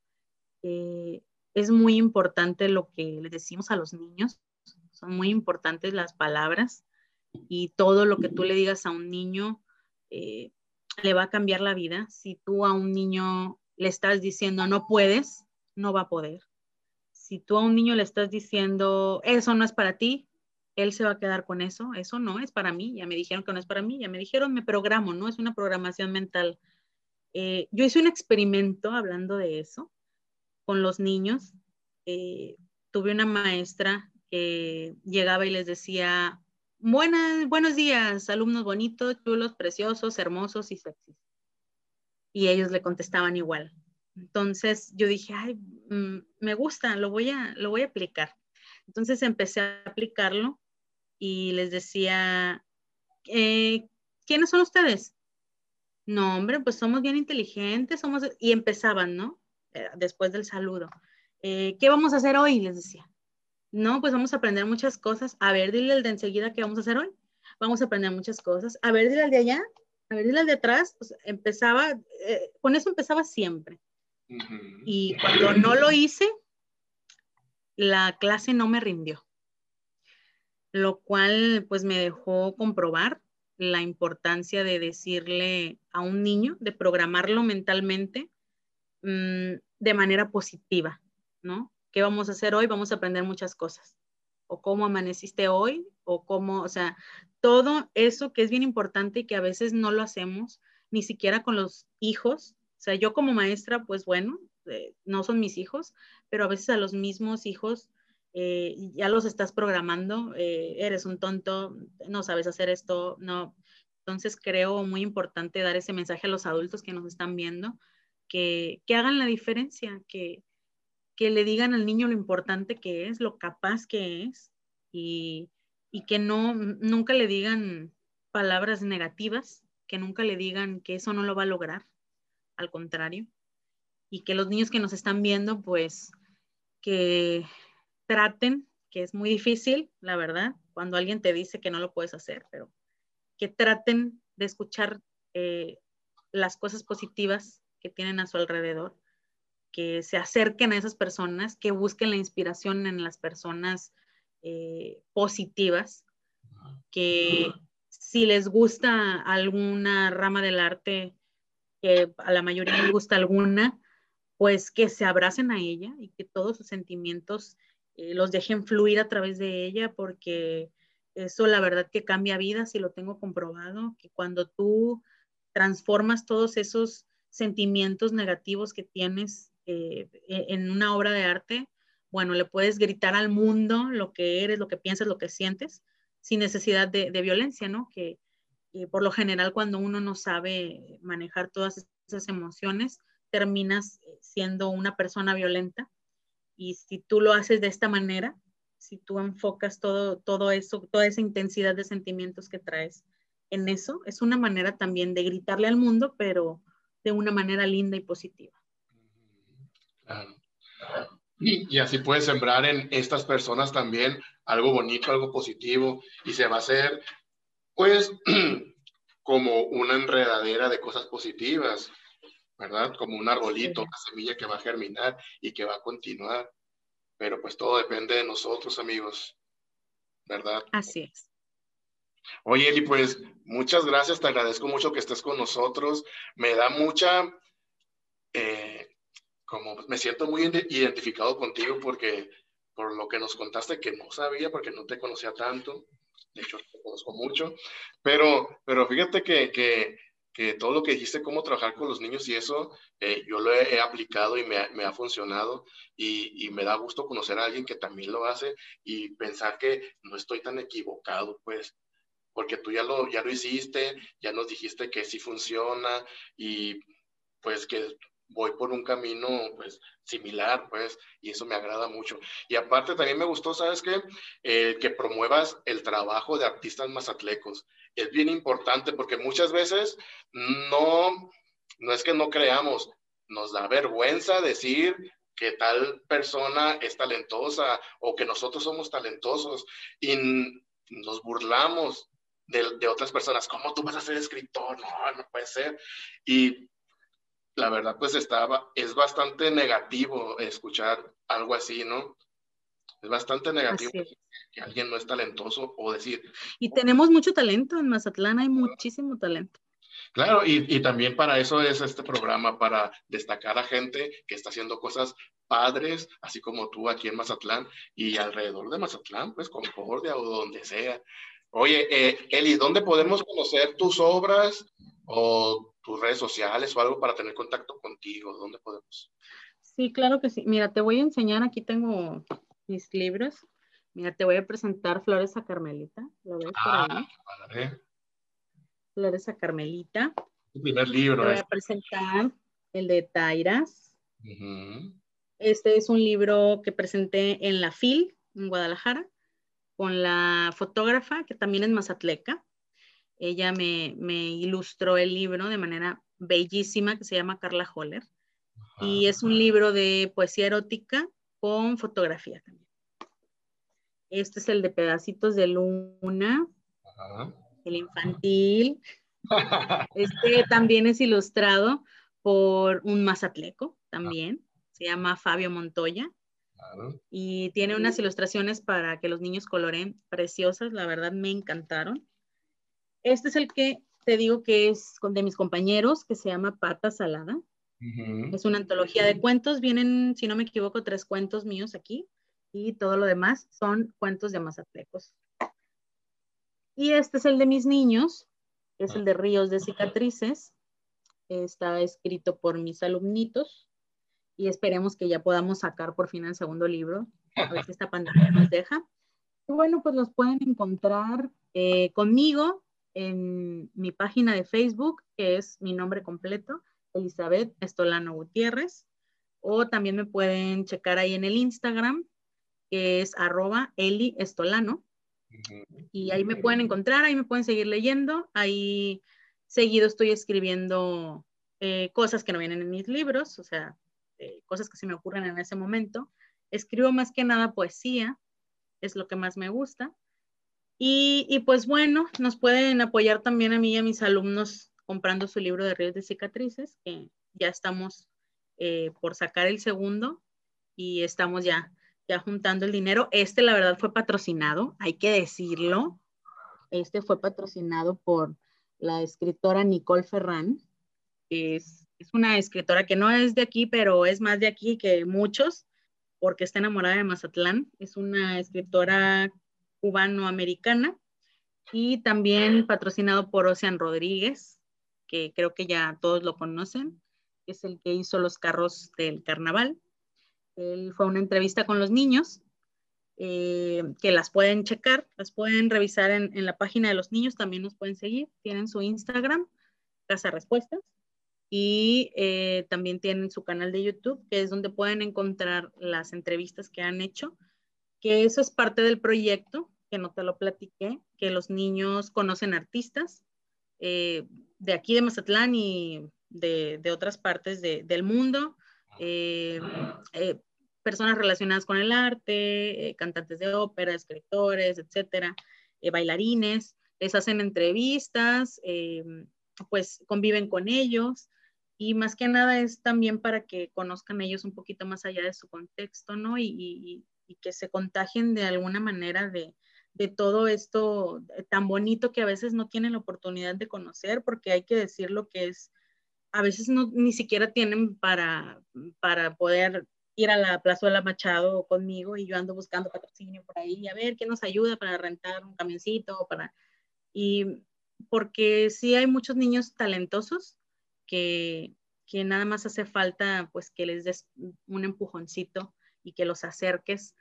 eh, es muy importante lo que les decimos a los niños, son muy importantes las palabras y todo lo que tú le digas a un niño eh, le va a cambiar la vida. Si tú a un niño le estás diciendo no puedes, no va a poder. Si tú a un niño le estás diciendo eso no es para ti, él se va a quedar con eso, eso no es para mí, ya me dijeron que no es para mí, ya me dijeron me programo, no es una programación mental. Eh, yo hice un experimento hablando de eso con los niños. Eh, tuve una maestra que llegaba y les decía, Buenas, buenos días, alumnos bonitos, chulos, preciosos, hermosos y sexys. Y ellos le contestaban igual. Entonces yo dije, ay, mm, me gusta, lo voy, a, lo voy a aplicar. Entonces empecé a aplicarlo y les decía, eh, ¿quiénes son ustedes? No, hombre, pues somos bien inteligentes, somos... Y empezaban, ¿no? Eh, después del saludo. Eh, ¿Qué vamos a hacer hoy? Les decía. No, pues vamos a aprender muchas cosas. A ver, dile al de enseguida qué vamos a hacer hoy. Vamos a aprender muchas cosas. A ver, dile al de allá. A ver, dile al de atrás. Pues empezaba, eh, con eso empezaba siempre. Y cuando no lo hice, la clase no me rindió. Lo cual, pues me dejó comprobar la importancia de decirle a un niño, de programarlo mentalmente Mm, de manera positiva, ¿no? ¿Qué vamos a hacer hoy? Vamos a aprender muchas cosas. O cómo amaneciste hoy, o cómo, o sea, todo eso que es bien importante y que a veces no lo hacemos, ni siquiera con los hijos. O sea, yo como maestra, pues bueno, eh, no son mis hijos, pero a veces a los mismos hijos eh, ya los estás programando, eh, eres un tonto, no sabes hacer esto, no. Entonces creo muy importante dar ese mensaje a los adultos que nos están viendo, que, hagan la diferencia, que, que le digan al niño lo importante que es, lo capaz que es y, que no, nunca le digan palabras negativas, que nunca le digan que eso no lo va a lograr, al contrario, y que los niños que nos están viendo, pues, que traten, que es muy difícil, la verdad, cuando alguien te dice que no lo puedes hacer, pero que traten de escuchar eh, las cosas positivas que tienen a su alrededor, que se acerquen a esas personas, que busquen la inspiración en las personas eh, positivas, que si les gusta alguna rama del arte, que a la mayoría les gusta alguna, pues que se abracen a ella y que todos sus sentimientos eh, los dejen fluir a través de ella, porque eso la verdad que cambia vidas y lo tengo comprobado, que cuando tú transformas todos esos sentimientos negativos que tienes eh, e-, en una obra de arte, bueno, le puedes gritar al mundo lo que eres, lo que piensas, lo que sientes, sin necesidad de, violencia, ¿no? Que por lo general cuando uno no sabe manejar todas esas emociones, terminas siendo una persona violenta. Y si tú lo haces de esta manera, si tú enfocas todo, todo eso, toda esa intensidad de sentimientos que traes en eso, es una manera también de gritarle al mundo, pero de una manera linda y positiva. Y así puedes sembrar en estas personas también algo bonito, algo positivo, y se va a hacer, pues, como una enredadera de cosas positivas, ¿verdad? Como un arbolito, una semilla que va a germinar y que va a continuar. Pero pues todo depende de nosotros, amigos, ¿verdad? Así es. Oye, Eli, pues muchas gracias, te agradezco mucho que estés con nosotros. Me da mucha, eh, como me siento muy identificado contigo porque por lo que nos contaste que no sabía, porque no te conocía tanto, de hecho te conozco mucho, pero, pero fíjate que, que, que todo lo que dijiste, cómo trabajar con los niños y eso, eh, yo lo he, aplicado y me, me ha funcionado y, y, me da gusto conocer a alguien que también lo hace y pensar que no estoy tan equivocado, pues, porque tú ya lo, ya lo hiciste, ya nos dijiste que sí funciona y pues que voy por un camino pues similar, pues, y eso me agrada mucho. Y aparte también me gustó, ¿sabes qué? Eh, que promuevas el trabajo de artistas mazatlecos. Es bien importante porque muchas veces no, no es que no creamos, nos da vergüenza decir que tal persona es talentosa o que nosotros somos talentosos y nos burlamos de, otras personas, ¿cómo tú vas a ser escritor? No, no puede ser. Y la verdad, pues estaba, es bastante negativo escuchar algo así, ¿no? Es bastante negativo que alguien no es talentoso o decir. Y tenemos mucho talento en Mazatlán, hay muchísimo talento. Claro, y, y, también para eso es este programa, para destacar a gente que está haciendo cosas padres, así como tú aquí en Mazatlán y alrededor de Mazatlán, pues Concordia o donde sea. Oye, eh, Eli, ¿dónde podemos conocer tus obras o tus redes sociales o algo para tener contacto contigo? ¿Dónde podemos? Sí, claro que sí. Mira, te voy a enseñar, aquí tengo mis libros. Mira, te voy a presentar Flores a Carmelita. ¿Lo ves por ahí? Ah, Flores a Carmelita. Tu primer libro. Te voy a presentar el de Tairas. Este es un libro que presenté en la FIL, en Guadalajara con la fotógrafa, que también es mazatleca. Ella me, ilustró el libro de manera bellísima, que se llama Carla Holler. Y es un libro de poesía erótica con fotografía también. Este es el de pedacitos de luna, el infantil. Este también es ilustrado por un mazatleco también, se llama Fabio Montoya. Y tiene unas ilustraciones para que los niños coloren preciosas, la verdad me encantaron. Este es el que te digo que es de mis compañeros, que se llama Pata Salada. Es una antología de cuentos, vienen, si no me equivoco, tres cuentos míos aquí y todo lo demás son cuentos de mazatlecos. Y este es el de mis niños, que es el de Ríos de Cicatrices. Está escrito por mis alumnitos y esperemos que ya podamos sacar por fin el segundo libro, a ver si esta pandemia nos deja. Y bueno, pues los pueden encontrar eh, conmigo en mi página de Facebook, que es mi nombre completo, Elizabeth Estolano Gutiérrez, o también me pueden checar ahí en el Instagram, que es arroba Eli Estolano, y ahí me pueden encontrar, ahí me pueden seguir leyendo, ahí seguido estoy escribiendo eh, cosas que no vienen en mis libros, o sea, cosas que se me ocurren en ese momento. Escribo más que nada poesía, es lo que más me gusta. Y, pues bueno, nos pueden apoyar también a mí y a mis alumnos comprando su libro de Ríos de Cicatrices, que ya estamos eh, por sacar el segundo y estamos ya, ya juntando el dinero. Este, la verdad, fue patrocinado, hay que decirlo. Este fue patrocinado por la escritora Nicole Ferran, que es es una escritora que no es de aquí, pero es más de aquí que muchos, porque está enamorada de Mazatlán. Es una escritora cubano-americana y también patrocinado por Ocean Rodríguez, que creo que ya todos lo conocen, es el que hizo los carros del carnaval. Él fue una entrevista con los niños, eh, que las pueden checar, las pueden revisar en, en, la página de los niños, también nos pueden seguir, tienen su Instagram, Casa Respuestas, y eh, también tienen su canal de YouTube, que es donde pueden encontrar las entrevistas que han hecho, que eso es parte del proyecto, que no te lo platiqué, que los niños conocen artistas eh, de aquí de Mazatlán y de, de otras partes de, del mundo. Eh, personas relacionadas con el arte, eh, cantantes de ópera, escritores, etcétera, eh, bailarines, les hacen entrevistas, pues conviven con ellos y más que nada es también para que conozcan ellos un poquito más allá de su contexto, ¿no? Y, que se contagien de alguna manera de, todo esto tan bonito que a veces no tienen la oportunidad de conocer, porque hay que decir lo que es, a veces no, ni siquiera tienen para, para poder ir a la Plazuela Machado conmigo y yo ando buscando patrocinio por ahí, a ver quién nos ayuda para rentar un camioncito, para... Y porque sí hay muchos niños talentosos que, que nada más hace falta pues que les des un empujoncito y que los acerques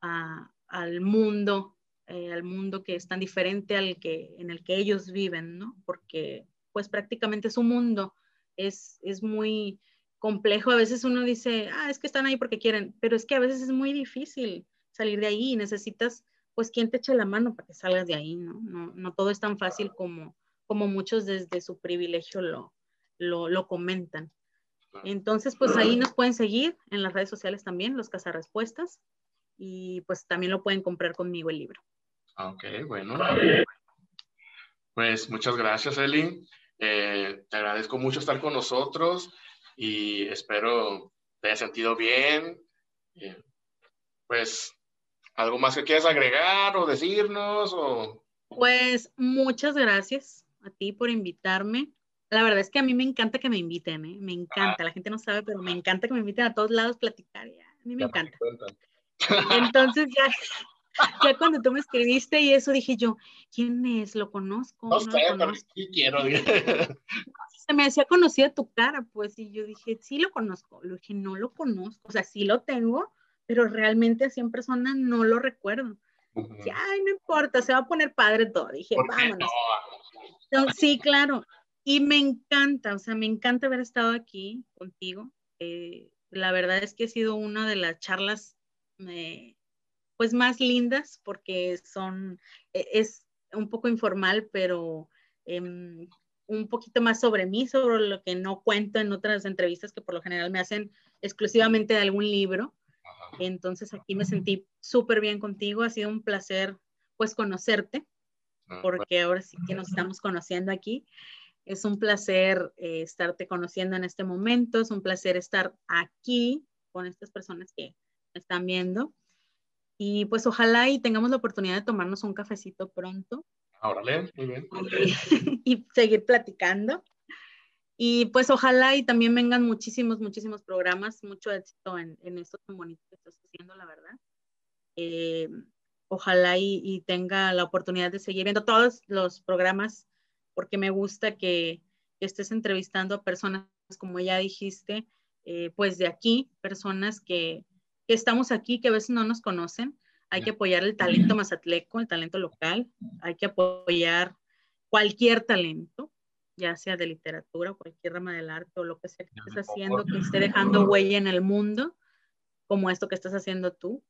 al mundo, eh, al mundo que es tan diferente al que, en el que ellos viven, ¿no? Porque pues prácticamente su mundo es, es muy complejo. A veces uno dice, ah, es que están ahí porque quieren, pero es que a veces es muy difícil salir de ahí y necesitas pues quien te eche la mano para que salgas de ahí, ¿no? No, no todo es tan fácil como, como muchos desde su privilegio lo, lo, comentan. Entonces, pues ahí nos pueden seguir en las redes sociales también, los cazarrespuestas, y pues también lo pueden comprar conmigo el libro. Ok, bueno. Pues muchas gracias, Eli. Eh, te agradezco mucho estar con nosotros y espero te haya sentido bien. Eh, pues, ¿algo más que quieras agregar o decirnos? O... Pues muchas gracias a ti por invitarme. La verdad es que a mí me encanta que me inviten, ¿eh? me encanta. La gente no sabe, pero me encanta que me inviten a todos lados a platicar. A mí me encanta. Entonces ya, ya cuando tú me escribiste y eso dije yo, ¿quién es? ¿Lo conozco? No, sé, pero sí quiero. Se me hacía conocida tu cara, pues, y yo dije, sí lo conozco. Le dije, no lo conozco. O sea, sí lo tengo, pero realmente así en persona no lo recuerdo. dije, ay, no importa, se va a poner padre todo. Dije, vámonos. sí, claro. Y me encanta, o sea, me encanta haber estado aquí contigo. Eh, la verdad es que ha sido una de las charlas eh, pues más lindas porque son, e, es un poco informal, pero em, un poquito más sobre mí, sobre lo que no cuento en otras entrevistas que por lo general me hacen exclusivamente de algún libro. Entonces aquí me sentí súper bien contigo, ha sido un placer pues conocerte, ah, porque ahora sí que nos estamos conociendo aquí. Es un placer eh, estarte conociendo en este momento, es un placer estar aquí con estas personas que me están viendo. Y pues ojalá y tengamos la oportunidad de tomarnos un cafecito pronto. Órale, muy bien. Y, seguir platicando. Y pues ojalá y también vengan muchísimos, muchísimos programas, mucho éxito en, en esto tan bonito que estás haciendo, la verdad. Eh, ojalá y, y, tenga la oportunidad de seguir viendo todos los programas porque me gusta que, estés entrevistando a personas, como ya dijiste, eh, pues de aquí, personas que, estamos aquí, que a veces no nos conocen. Hay que apoyar el talento mazatleco, el talento local. Hay que apoyar cualquier talento, ya sea de literatura, cualquier rama del arte o lo que sea que estés haciendo, que esté dejando huella en el mundo, como esto que estás haciendo tú.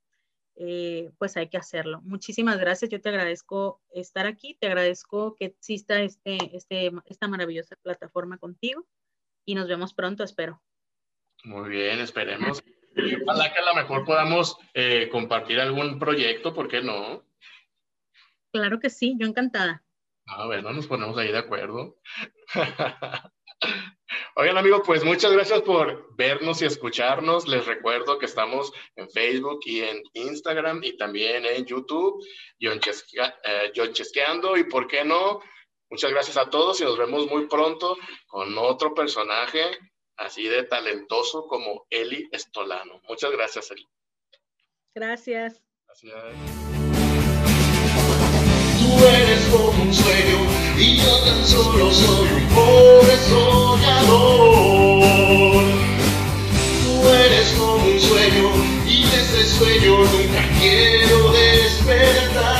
Eh, pues hay que hacerlo. Muchísimas gracias. Yo te agradezco estar aquí, te agradezco que exista este, este, esta maravillosa plataforma contigo y nos vemos pronto, espero. Muy bien, esperemos. Ojalá que a lo mejor podamos eh, compartir algún proyecto, ¿por qué no? Claro que sí, yo encantada. Ah, bueno, nos ponemos ahí de acuerdo. Oigan amigos, pues muchas gracias por vernos y escucharnos. Les recuerdo que estamos en Facebook y en Instagram y también en YouTube, John, eh, Chesqueando y por qué no. Muchas gracias a todos y nos vemos muy pronto con otro personaje así de talentoso como Eli Estolano. Muchas gracias, Eli. Gracias. Gracias. Tú eres como un sueño y yo tan solo soy un pobre soñador. Tú eres como un sueño y de ese sueño nunca quiero despertar.